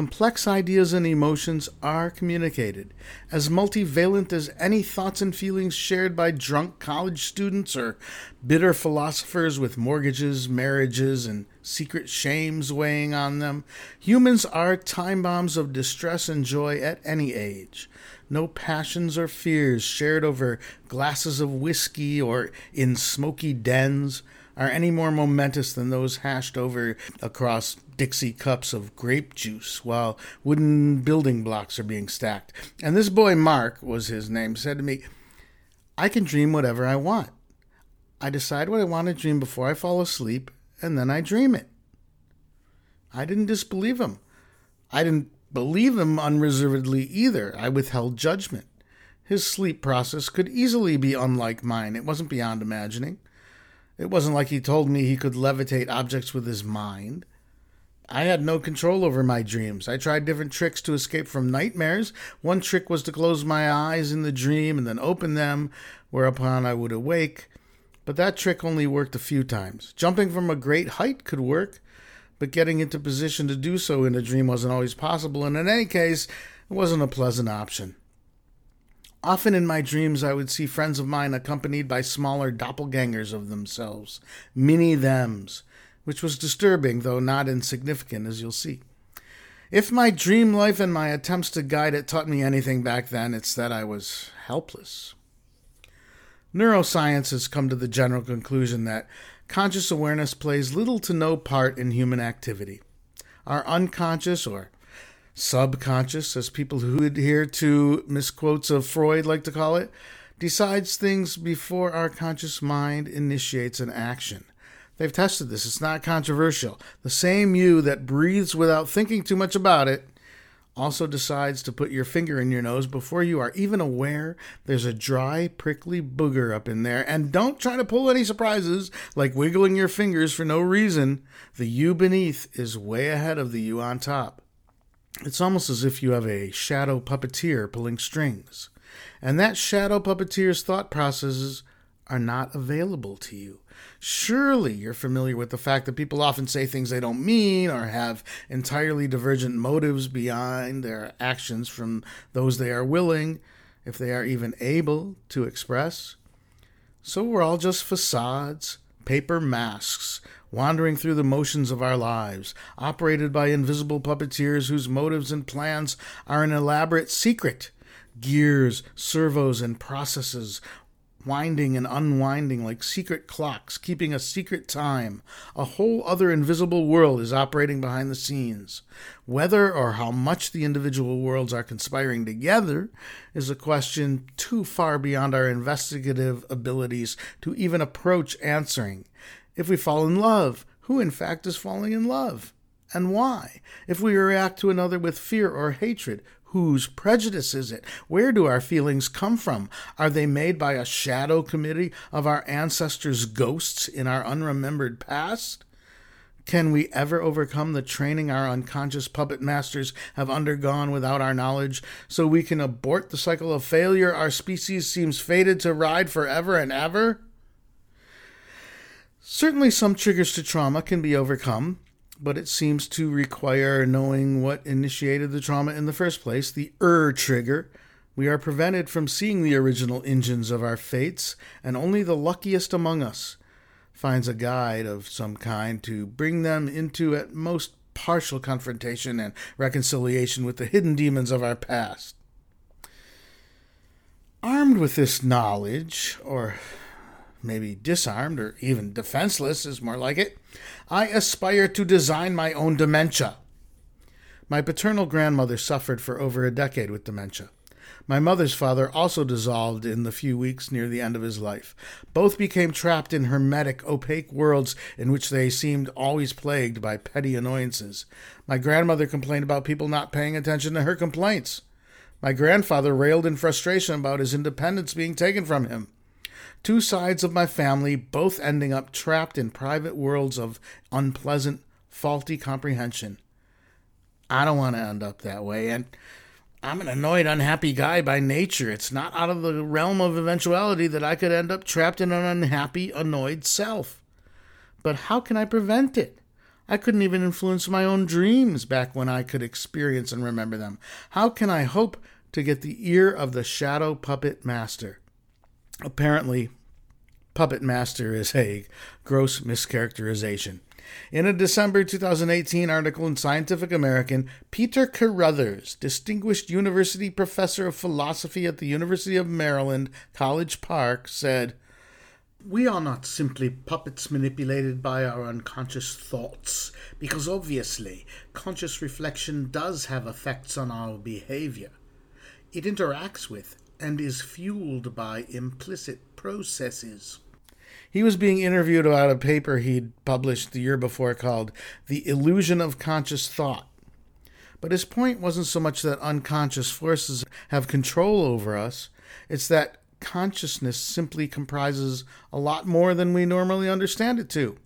complex ideas and emotions are communicated, as multivalent as any thoughts and feelings shared by drunk college students or bitter philosophers with mortgages, marriages, and secret shames weighing on them. Humans are time bombs of distress and joy at any age. No passions or fears shared over glasses of whiskey or in smoky dens are any more momentous than those hashed over across Dixie cups of grape juice while wooden building blocks are being stacked. And this boy, Mark was his name, said to me, I can dream whatever I want. I decide what I want to dream before I fall asleep, and then I dream it. I didn't disbelieve him. I didn't believe him unreservedly either. I withheld judgment. His sleep process could easily be unlike mine. It wasn't beyond imagining. It wasn't like he told me he could levitate objects with his mind. I had no control over my dreams. I tried different tricks to escape from nightmares. One trick was to close my eyes in the dream and then open them, whereupon I would awake. But that trick only worked a few times. Jumping from a great height could work, but getting into position to do so in a dream wasn't always possible, and in any case, it wasn't a pleasant option. Often in my dreams, I would see friends of mine accompanied by smaller doppelgangers of themselves, mini thems, which was disturbing, though not insignificant, as you'll see. If my dream life and my attempts to guide it taught me anything back then, it's that I was helpless. Neuroscience has come to the general conclusion that conscious awareness plays little to no part in human activity. Our unconscious or subconscious, as people who adhere to misquotes of Freud like to call it, decides things before our conscious mind initiates an action. They've tested this, it's not controversial. The same you that breathes without thinking too much about it also decides to put your finger in your nose before you are even aware there's a dry, prickly booger up in there. And don't try to pull any surprises like wiggling your fingers for no reason. The you beneath is way ahead of the you on top. It's almost as if you have a shadow puppeteer pulling strings. And that shadow puppeteer's thought processes are not available to you. Surely you're familiar with the fact that people often say things they don't mean or have entirely divergent motives behind their actions from those they are willing, if they are even able, to express. So we're all just facades, paper masks, wandering through the motions of our lives, operated by invisible puppeteers whose motives and plans are an elaborate secret. Gears, servos, and processes winding and unwinding like secret clocks, keeping a secret time. A whole other invisible world is operating behind the scenes. Whether or how much the individual worlds are conspiring together is a question too far beyond our investigative abilities to even approach answering. If we fall in love, who in fact is falling in love? And why? If we react to another with fear or hatred, Whose prejudice is it? Where do our feelings come from? Are they made by a shadow committee of our ancestors' ghosts in our unremembered past? Can we ever overcome the training our unconscious puppet masters have undergone without our knowledge so we can abort the cycle of failure our species seems fated to ride forever and ever? Certainly, some triggers to trauma can be overcome, but it seems to require knowing what initiated the trauma in the first place, the er trigger. We are prevented from seeing the original engines of our fates, and only the luckiest among us finds a guide of some kind to bring them into at most partial confrontation and reconciliation with the hidden demons of our past. Armed with this knowledge, or maybe disarmed or even defenseless is more like it, I aspire to design my own dementia. My paternal grandmother suffered for over a decade with dementia. My mother's father also dissolved in the few weeks near the end of his life. Both became trapped in hermetic, opaque worlds in which they seemed always plagued by petty annoyances. My grandmother complained about people not paying attention to her complaints. My grandfather railed in frustration about his independence being taken from him. Two sides of my family, both ending up trapped in private worlds of unpleasant, faulty comprehension. I don't want to end up that way, and I'm an annoyed, unhappy guy by nature. It's not out of the realm of eventuality that I could end up trapped in an unhappy, annoyed self. But how can I prevent it? I couldn't even influence my own dreams back when I could experience and remember them. How can I hope to get the ear of the shadow puppet master? Apparently, puppet master is a gross mischaracterization. In a December 2018 article in Scientific American, Peter Carruthers, distinguished university professor of philosophy at the University of Maryland, College Park, said, we are not simply puppets manipulated by our unconscious thoughts, because obviously, conscious reflection does have effects on our behavior. It interacts with and is fueled by implicit processes. He was being interviewed about a paper he'd published the year before called The Illusion of Conscious Thought. But his point wasn't so much that unconscious forces have control over us, it's that consciousness simply comprises a lot more than we normally understand it to.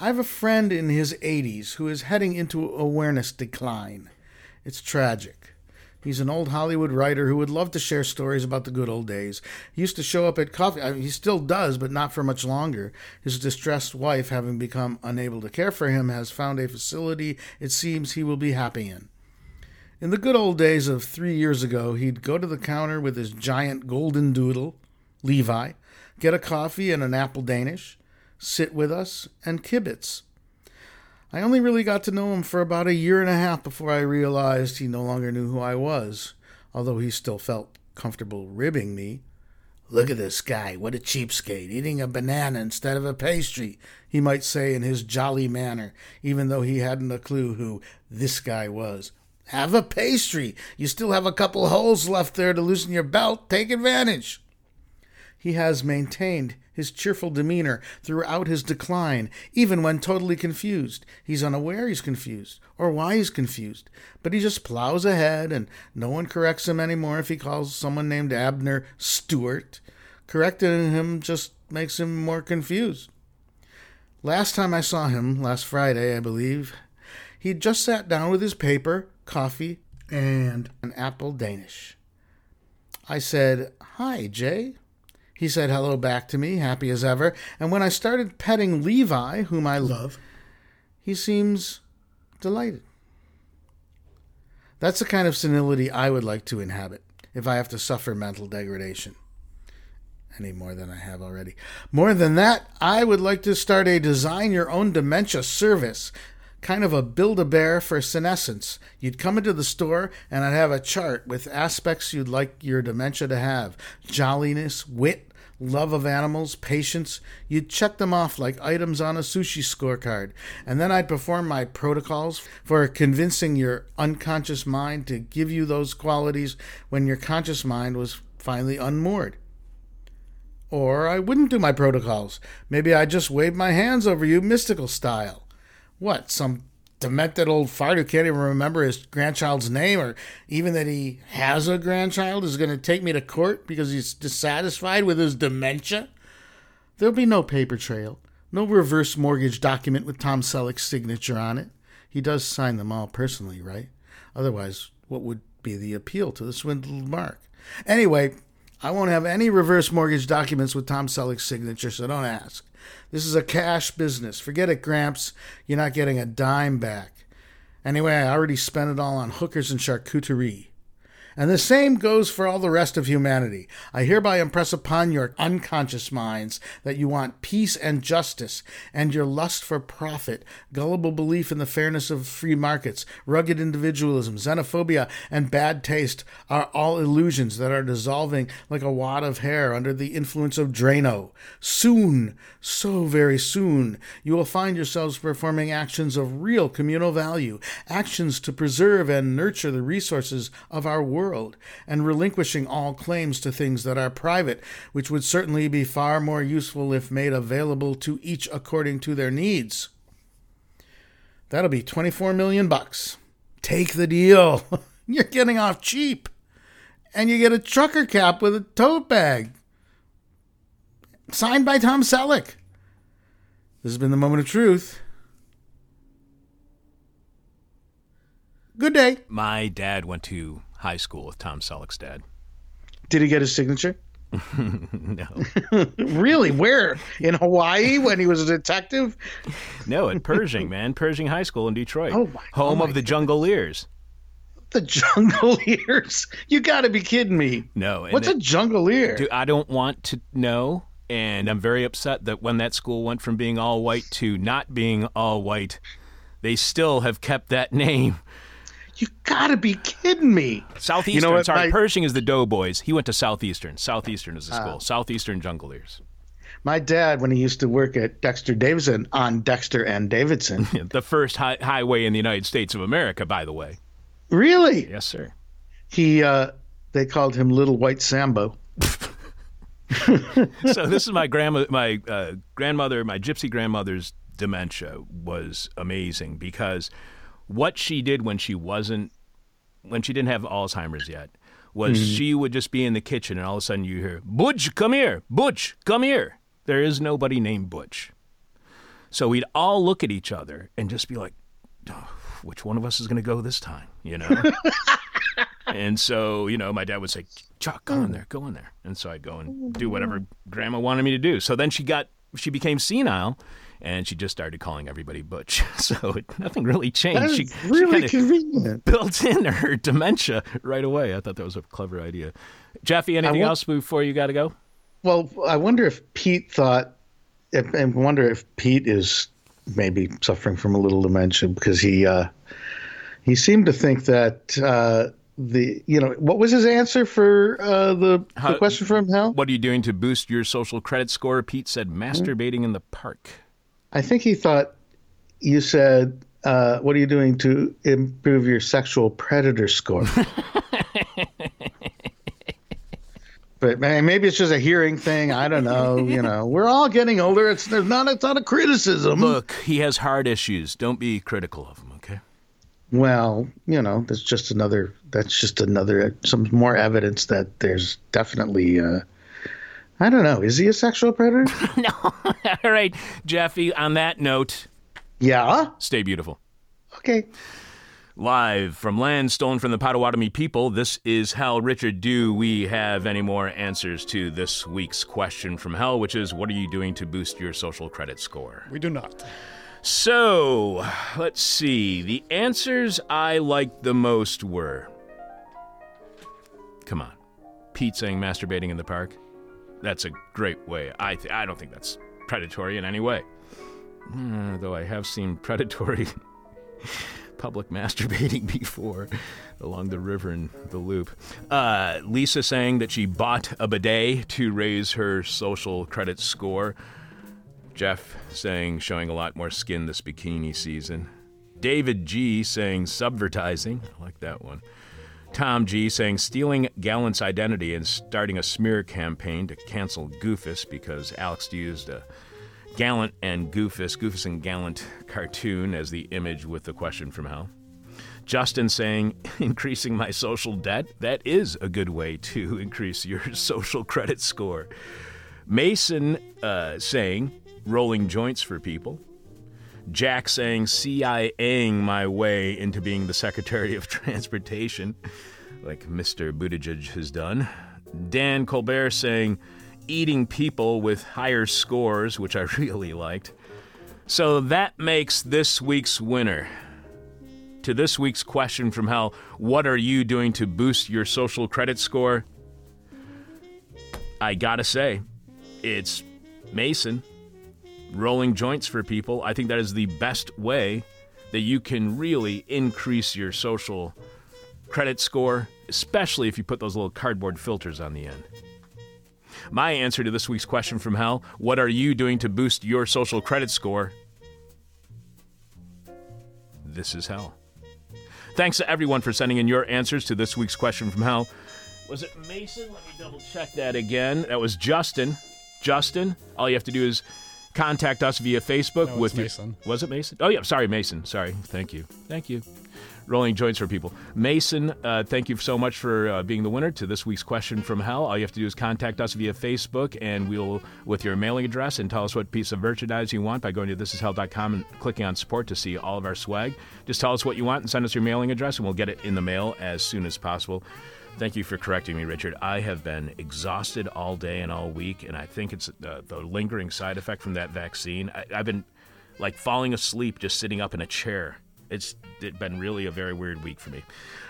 I have a friend in his 80s who is heading into awareness decline. It's tragic. He's an old Hollywood writer who would love to share stories about the good old days. He used to show up at coffee. I mean, he still does, but not for much longer. His distressed wife, having become unable to care for him, has found a facility it seems he will be happy in. In the good old days of three years ago, he'd go to the counter with his giant golden doodle, Levi, get a coffee and an apple Danish, sit with us, and kibitz. I only really got to know him for about a year and a half before I realized he no longer knew who I was, although he still felt comfortable ribbing me. Look at this guy, what a cheapskate, eating a banana instead of a pastry, he might say in his jolly manner, even though he hadn't a clue who this guy was. Have a pastry. You still have a couple holes left there to loosen your belt. Take advantage. He has maintained his cheerful demeanor throughout his decline, even when totally confused. He's unaware he's confused, or why he's confused, but he just plows ahead, and no one corrects him anymore if he calls someone named Abner Stewart. Correcting him just makes him more confused. Last time I saw him, last Friday, I believe, he'd just sat down with his paper, coffee, and an apple Danish. I said, Hi, Jay. He said hello back to me, happy as ever, and when I started petting Levi, whom I love, he seems delighted. That's the kind of senility I would like to inhabit if I have to suffer mental degradation. Any more than I have already. More than that, I would like to start a design your own dementia service kind of a build a bear for senescence. You'd come into the store and I'd have a chart with aspects you'd like your dementia to have jolliness, wit, love of animals, patience. You'd check them off like items on a sushi scorecard. And then I'd perform my protocols for convincing your unconscious mind to give you those qualities when your conscious mind was finally unmoored. Or I wouldn't do my protocols. Maybe I'd just wave my hands over you mystical style. What, some demented old fart who can't even remember his grandchild's name or even that he has a grandchild is going to take me to court because he's dissatisfied with his dementia? There'll be no paper trail, no reverse mortgage document with Tom Selleck's signature on it. He does sign them all personally, right? Otherwise, what would be the appeal to the swindled mark? Anyway, I won't have any reverse mortgage documents with Tom Selleck's signature, so don't ask. This is a cash business. Forget it, Gramps. You're not getting a dime back. Anyway, I already spent it all on hookers and charcuterie. And the same goes for all the rest of humanity. I hereby impress upon your unconscious minds that you want peace and justice, and your lust for profit, gullible belief in the fairness of free markets, rugged individualism, xenophobia, and bad taste are all illusions that are dissolving like a wad of hair under the influence of Drano. Soon, so very soon, you will find yourselves performing actions of real communal value, actions to preserve and nurture the resources of our world world, and relinquishing all claims to things that are private, which would certainly be far more useful if made available to each according to their needs. That'll be 24 million bucks. Take the deal. You're getting off cheap. And you get a trucker cap with a tote bag. Signed by Tom Selleck. This has been the moment of truth. Good day. My dad went to high school with Tom Selleck's dad. Did he get his signature? no, Really? Where? In Hawaii when he was a detective? no, at Pershing, man, Pershing High School in Detroit, Oh my- oh home oh of the the Jungleers. The Jungleers? You got to be kidding me. No, What's it- a Jungleer? Dude, I don't want to know, and I'm very upset that when that school went from being all white to not being all white, they still have kept that name. You got to be kidding me. Southeastern. what, sorry, my- Pershing is the Doughboys. He went to Southeastern. Southeastern is the school. Southeastern Jungleers. My dad, when he used to work at Dexter Davidson on Dexter and Davidson, The first hi- highway in the United States of America, by the way. really, Yes, sir. he uh, they called him Little White Sambo. so this is my grandma, my uh, grandmother, my gypsy grandmother's dementia was amazing because what she did when she wasn't, when she didn't have Alzheimer's yet, was mm-hmm. she would just be in the kitchen and all of a sudden you hear Butch, come here, Butch, come here. There is nobody named Butch, so we'd all look at each other and just be like, "Oh, which one of us is going to go this time, you know? And so, you know, my dad would say, Chuck, go in there, go in there. And so I'd go and do whatever mm. grandma wanted me to do. So then she got, she became senile and she just started calling everybody Butch. So it, nothing really changed. She, she really kinda convenient. built in her dementia right away. I thought that was a clever idea. Jeffy, anything wa- else before you got to go? Well, I wonder if Pete thought, if, and wonder if Pete is maybe suffering from a little dementia because he uh, he seemed to think that uh, the you know what was his answer for uh, the, How- the question from Hal? What are you doing to boost your social credit score? Pete said, masturbating in the park. I think he thought you said, uh, "What are you doing to improve your sexual predator score?" but man, maybe it's just a hearing thing. I don't know. You know, we're all getting older. It's there's not it's not a criticism. Look, he has heart issues. Don't be critical of him, okay? Well, you know, that's just another. That's just another. Some more evidence that there's definitely. Uh, I don't know. Is he a sexual predator? No. All right, Jeffy, on that note, yeah. stay beautiful. Okay. Live from land stolen from the Potawatomi people, this is Hal Richard. Do we have any more answers to this week's question from Hell, which is what are you doing to boost your social credit score? We do not. So, let's see. The answers I liked the most were Come on. Pete saying masturbating in the park. That's a great way. I, th- I don't think that's predatory in any way. Uh, though I have seen predatory public masturbating before along the river in the loop. Uh, Lisa saying that she bought a bidet to raise her social credit score. Jeff saying showing a lot more skin this bikini season. David G saying subvertising. I like that one. Tom G saying stealing Gallant's identity and starting a smear campaign to cancel Goofus because Alex used a Gallant and Goofus, Goofus and Gallant cartoon as the image with the question from hell. Justin saying increasing my social debt. That is a good way to increase your social credit score. Mason uh, saying rolling joints for people. Jack saying CIAing my way into being the Secretary of Transportation, like Mr. Buttigieg has done. Dan Colbert saying eating people with higher scores, which I really liked. So that makes this week's winner. To this week's question from hell What are you doing to boost your social credit score? I gotta say, it's Mason rolling joints for people. I think that is the best way that you can really increase your social credit score, especially if you put those little cardboard filters on the end. My answer to this week's question from hell what are you doing to boost your social credit score? This is hell. Thanks to everyone for sending in your answers to this week's question from hell. Was it Mason? Let me double check that again. That was Justin. Justin, all you have to do is contact us via Facebook No, with your- Mason. was it Mason? Oh yeah, sorry, Mason. Sorry. Thank you. Thank you. Rolling joints for people. Mason, uh, thank you so much for uh, being the winner to this week's question from hell. All you have to do is contact us via Facebook, and we'll with your mailing address and tell us what piece of merchandise you want by going to thisishell.com and clicking on support to see all of our swag. Just tell us what you want and send us your mailing address, and we'll get it in the mail as soon as possible. Thank you for correcting me, Richard. I have been exhausted all day and all week, and I think it's uh, the lingering side effect from that vaccine. I, I've been like falling asleep just sitting up in a chair. It's it been really a very weird week for me.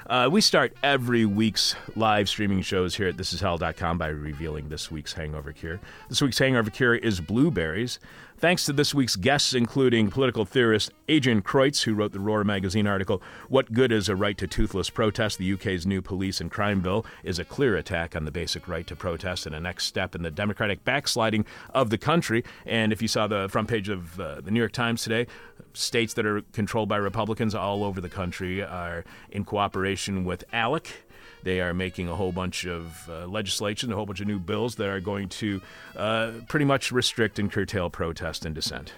Uh, we start every week's live streaming shows here at thisishell.com by revealing this week's hangover cure. This week's hangover cure is blueberries. Thanks to this week's guests, including political theorist Adrian Kreutz, who wrote the Roar magazine article, What Good is a Right to Toothless Protest? The UK's new police and crime bill is a clear attack on the basic right to protest and a next step in the democratic backsliding of the country. And if you saw the front page of uh, the New York Times today, states that are controlled by Republicans all over the country are in cooperation with ALEC. They are making a whole bunch of uh, legislation, a whole bunch of new bills that are going to uh, pretty much restrict and curtail protest and dissent.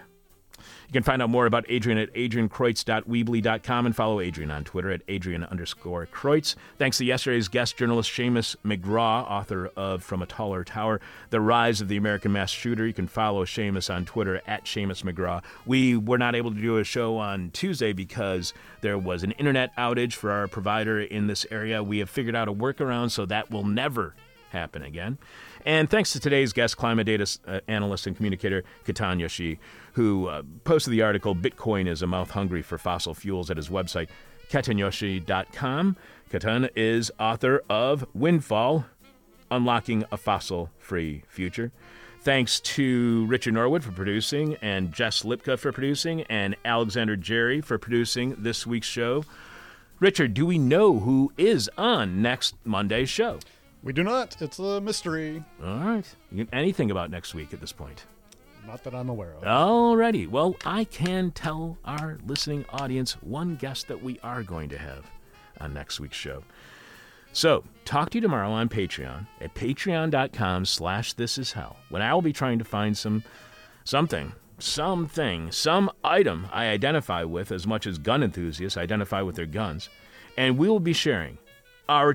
You can find out more about Adrian at adriankreutz.weebly.com and follow Adrian on Twitter at Adrian underscore Kreutz. Thanks to yesterday's guest journalist Seamus McGraw, author of From a Taller Tower, The Rise of the American Mass Shooter. You can follow Seamus on Twitter at Seamus McGraw. We were not able to do a show on Tuesday because there was an internet outage for our provider in this area. We have figured out a workaround so that will never happen again. And thanks to today's guest, climate data uh, analyst and communicator Ketan Joshi, who uh, posted the article Bitcoin is a mouth hungry for fossil fuels at his website, ketanjoshi.com. Ketan is author of Windfall Unlocking a Fossil Free Future. Thanks to Richard Norwood for producing, and Jess Lipka for producing, and Alexander Jerry for producing this week's show. Richard, do we know who is on next Monday's show? We do not. It's a mystery. All right. Anything about next week at this point? Not that I'm aware of. Alrighty. Well, I can tell our listening audience one guest that we are going to have on next week's show. So, talk to you tomorrow on Patreon at patreon.com slash this is hell, when I will be trying to find some something, something, some item I identify with as much as gun enthusiasts identify with their guns, and we will be sharing our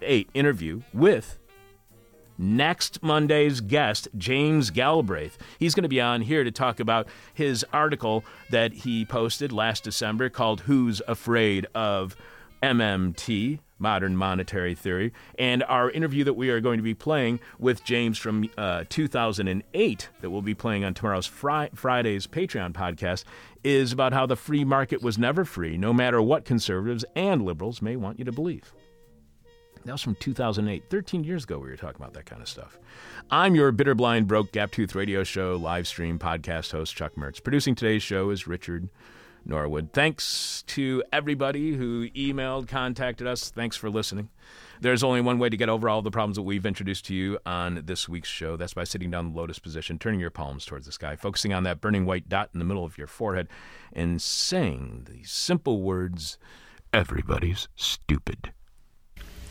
2008 interview with next Monday's guest, James Galbraith. He's going to be on here to talk about his article that he posted last December called Who's Afraid of MMT? Modern Monetary Theory, and our interview that we are going to be playing with James from uh, 2008, that we'll be playing on tomorrow's Fri- Friday's Patreon podcast, is about how the free market was never free, no matter what conservatives and liberals may want you to believe. That was from 2008. 13 years ago, we were talking about that kind of stuff. I'm your bitter, blind, broke, gap tooth radio show, live stream, podcast host, Chuck Mertz. Producing today's show is Richard Norwood. Thanks to everybody who emailed, contacted us. Thanks for listening. There's only one way to get over all the problems that we've introduced to you on this week's show. That's by sitting down in the lotus position, turning your palms towards the sky, focusing on that burning white dot in the middle of your forehead, and saying the simple words Everybody's stupid.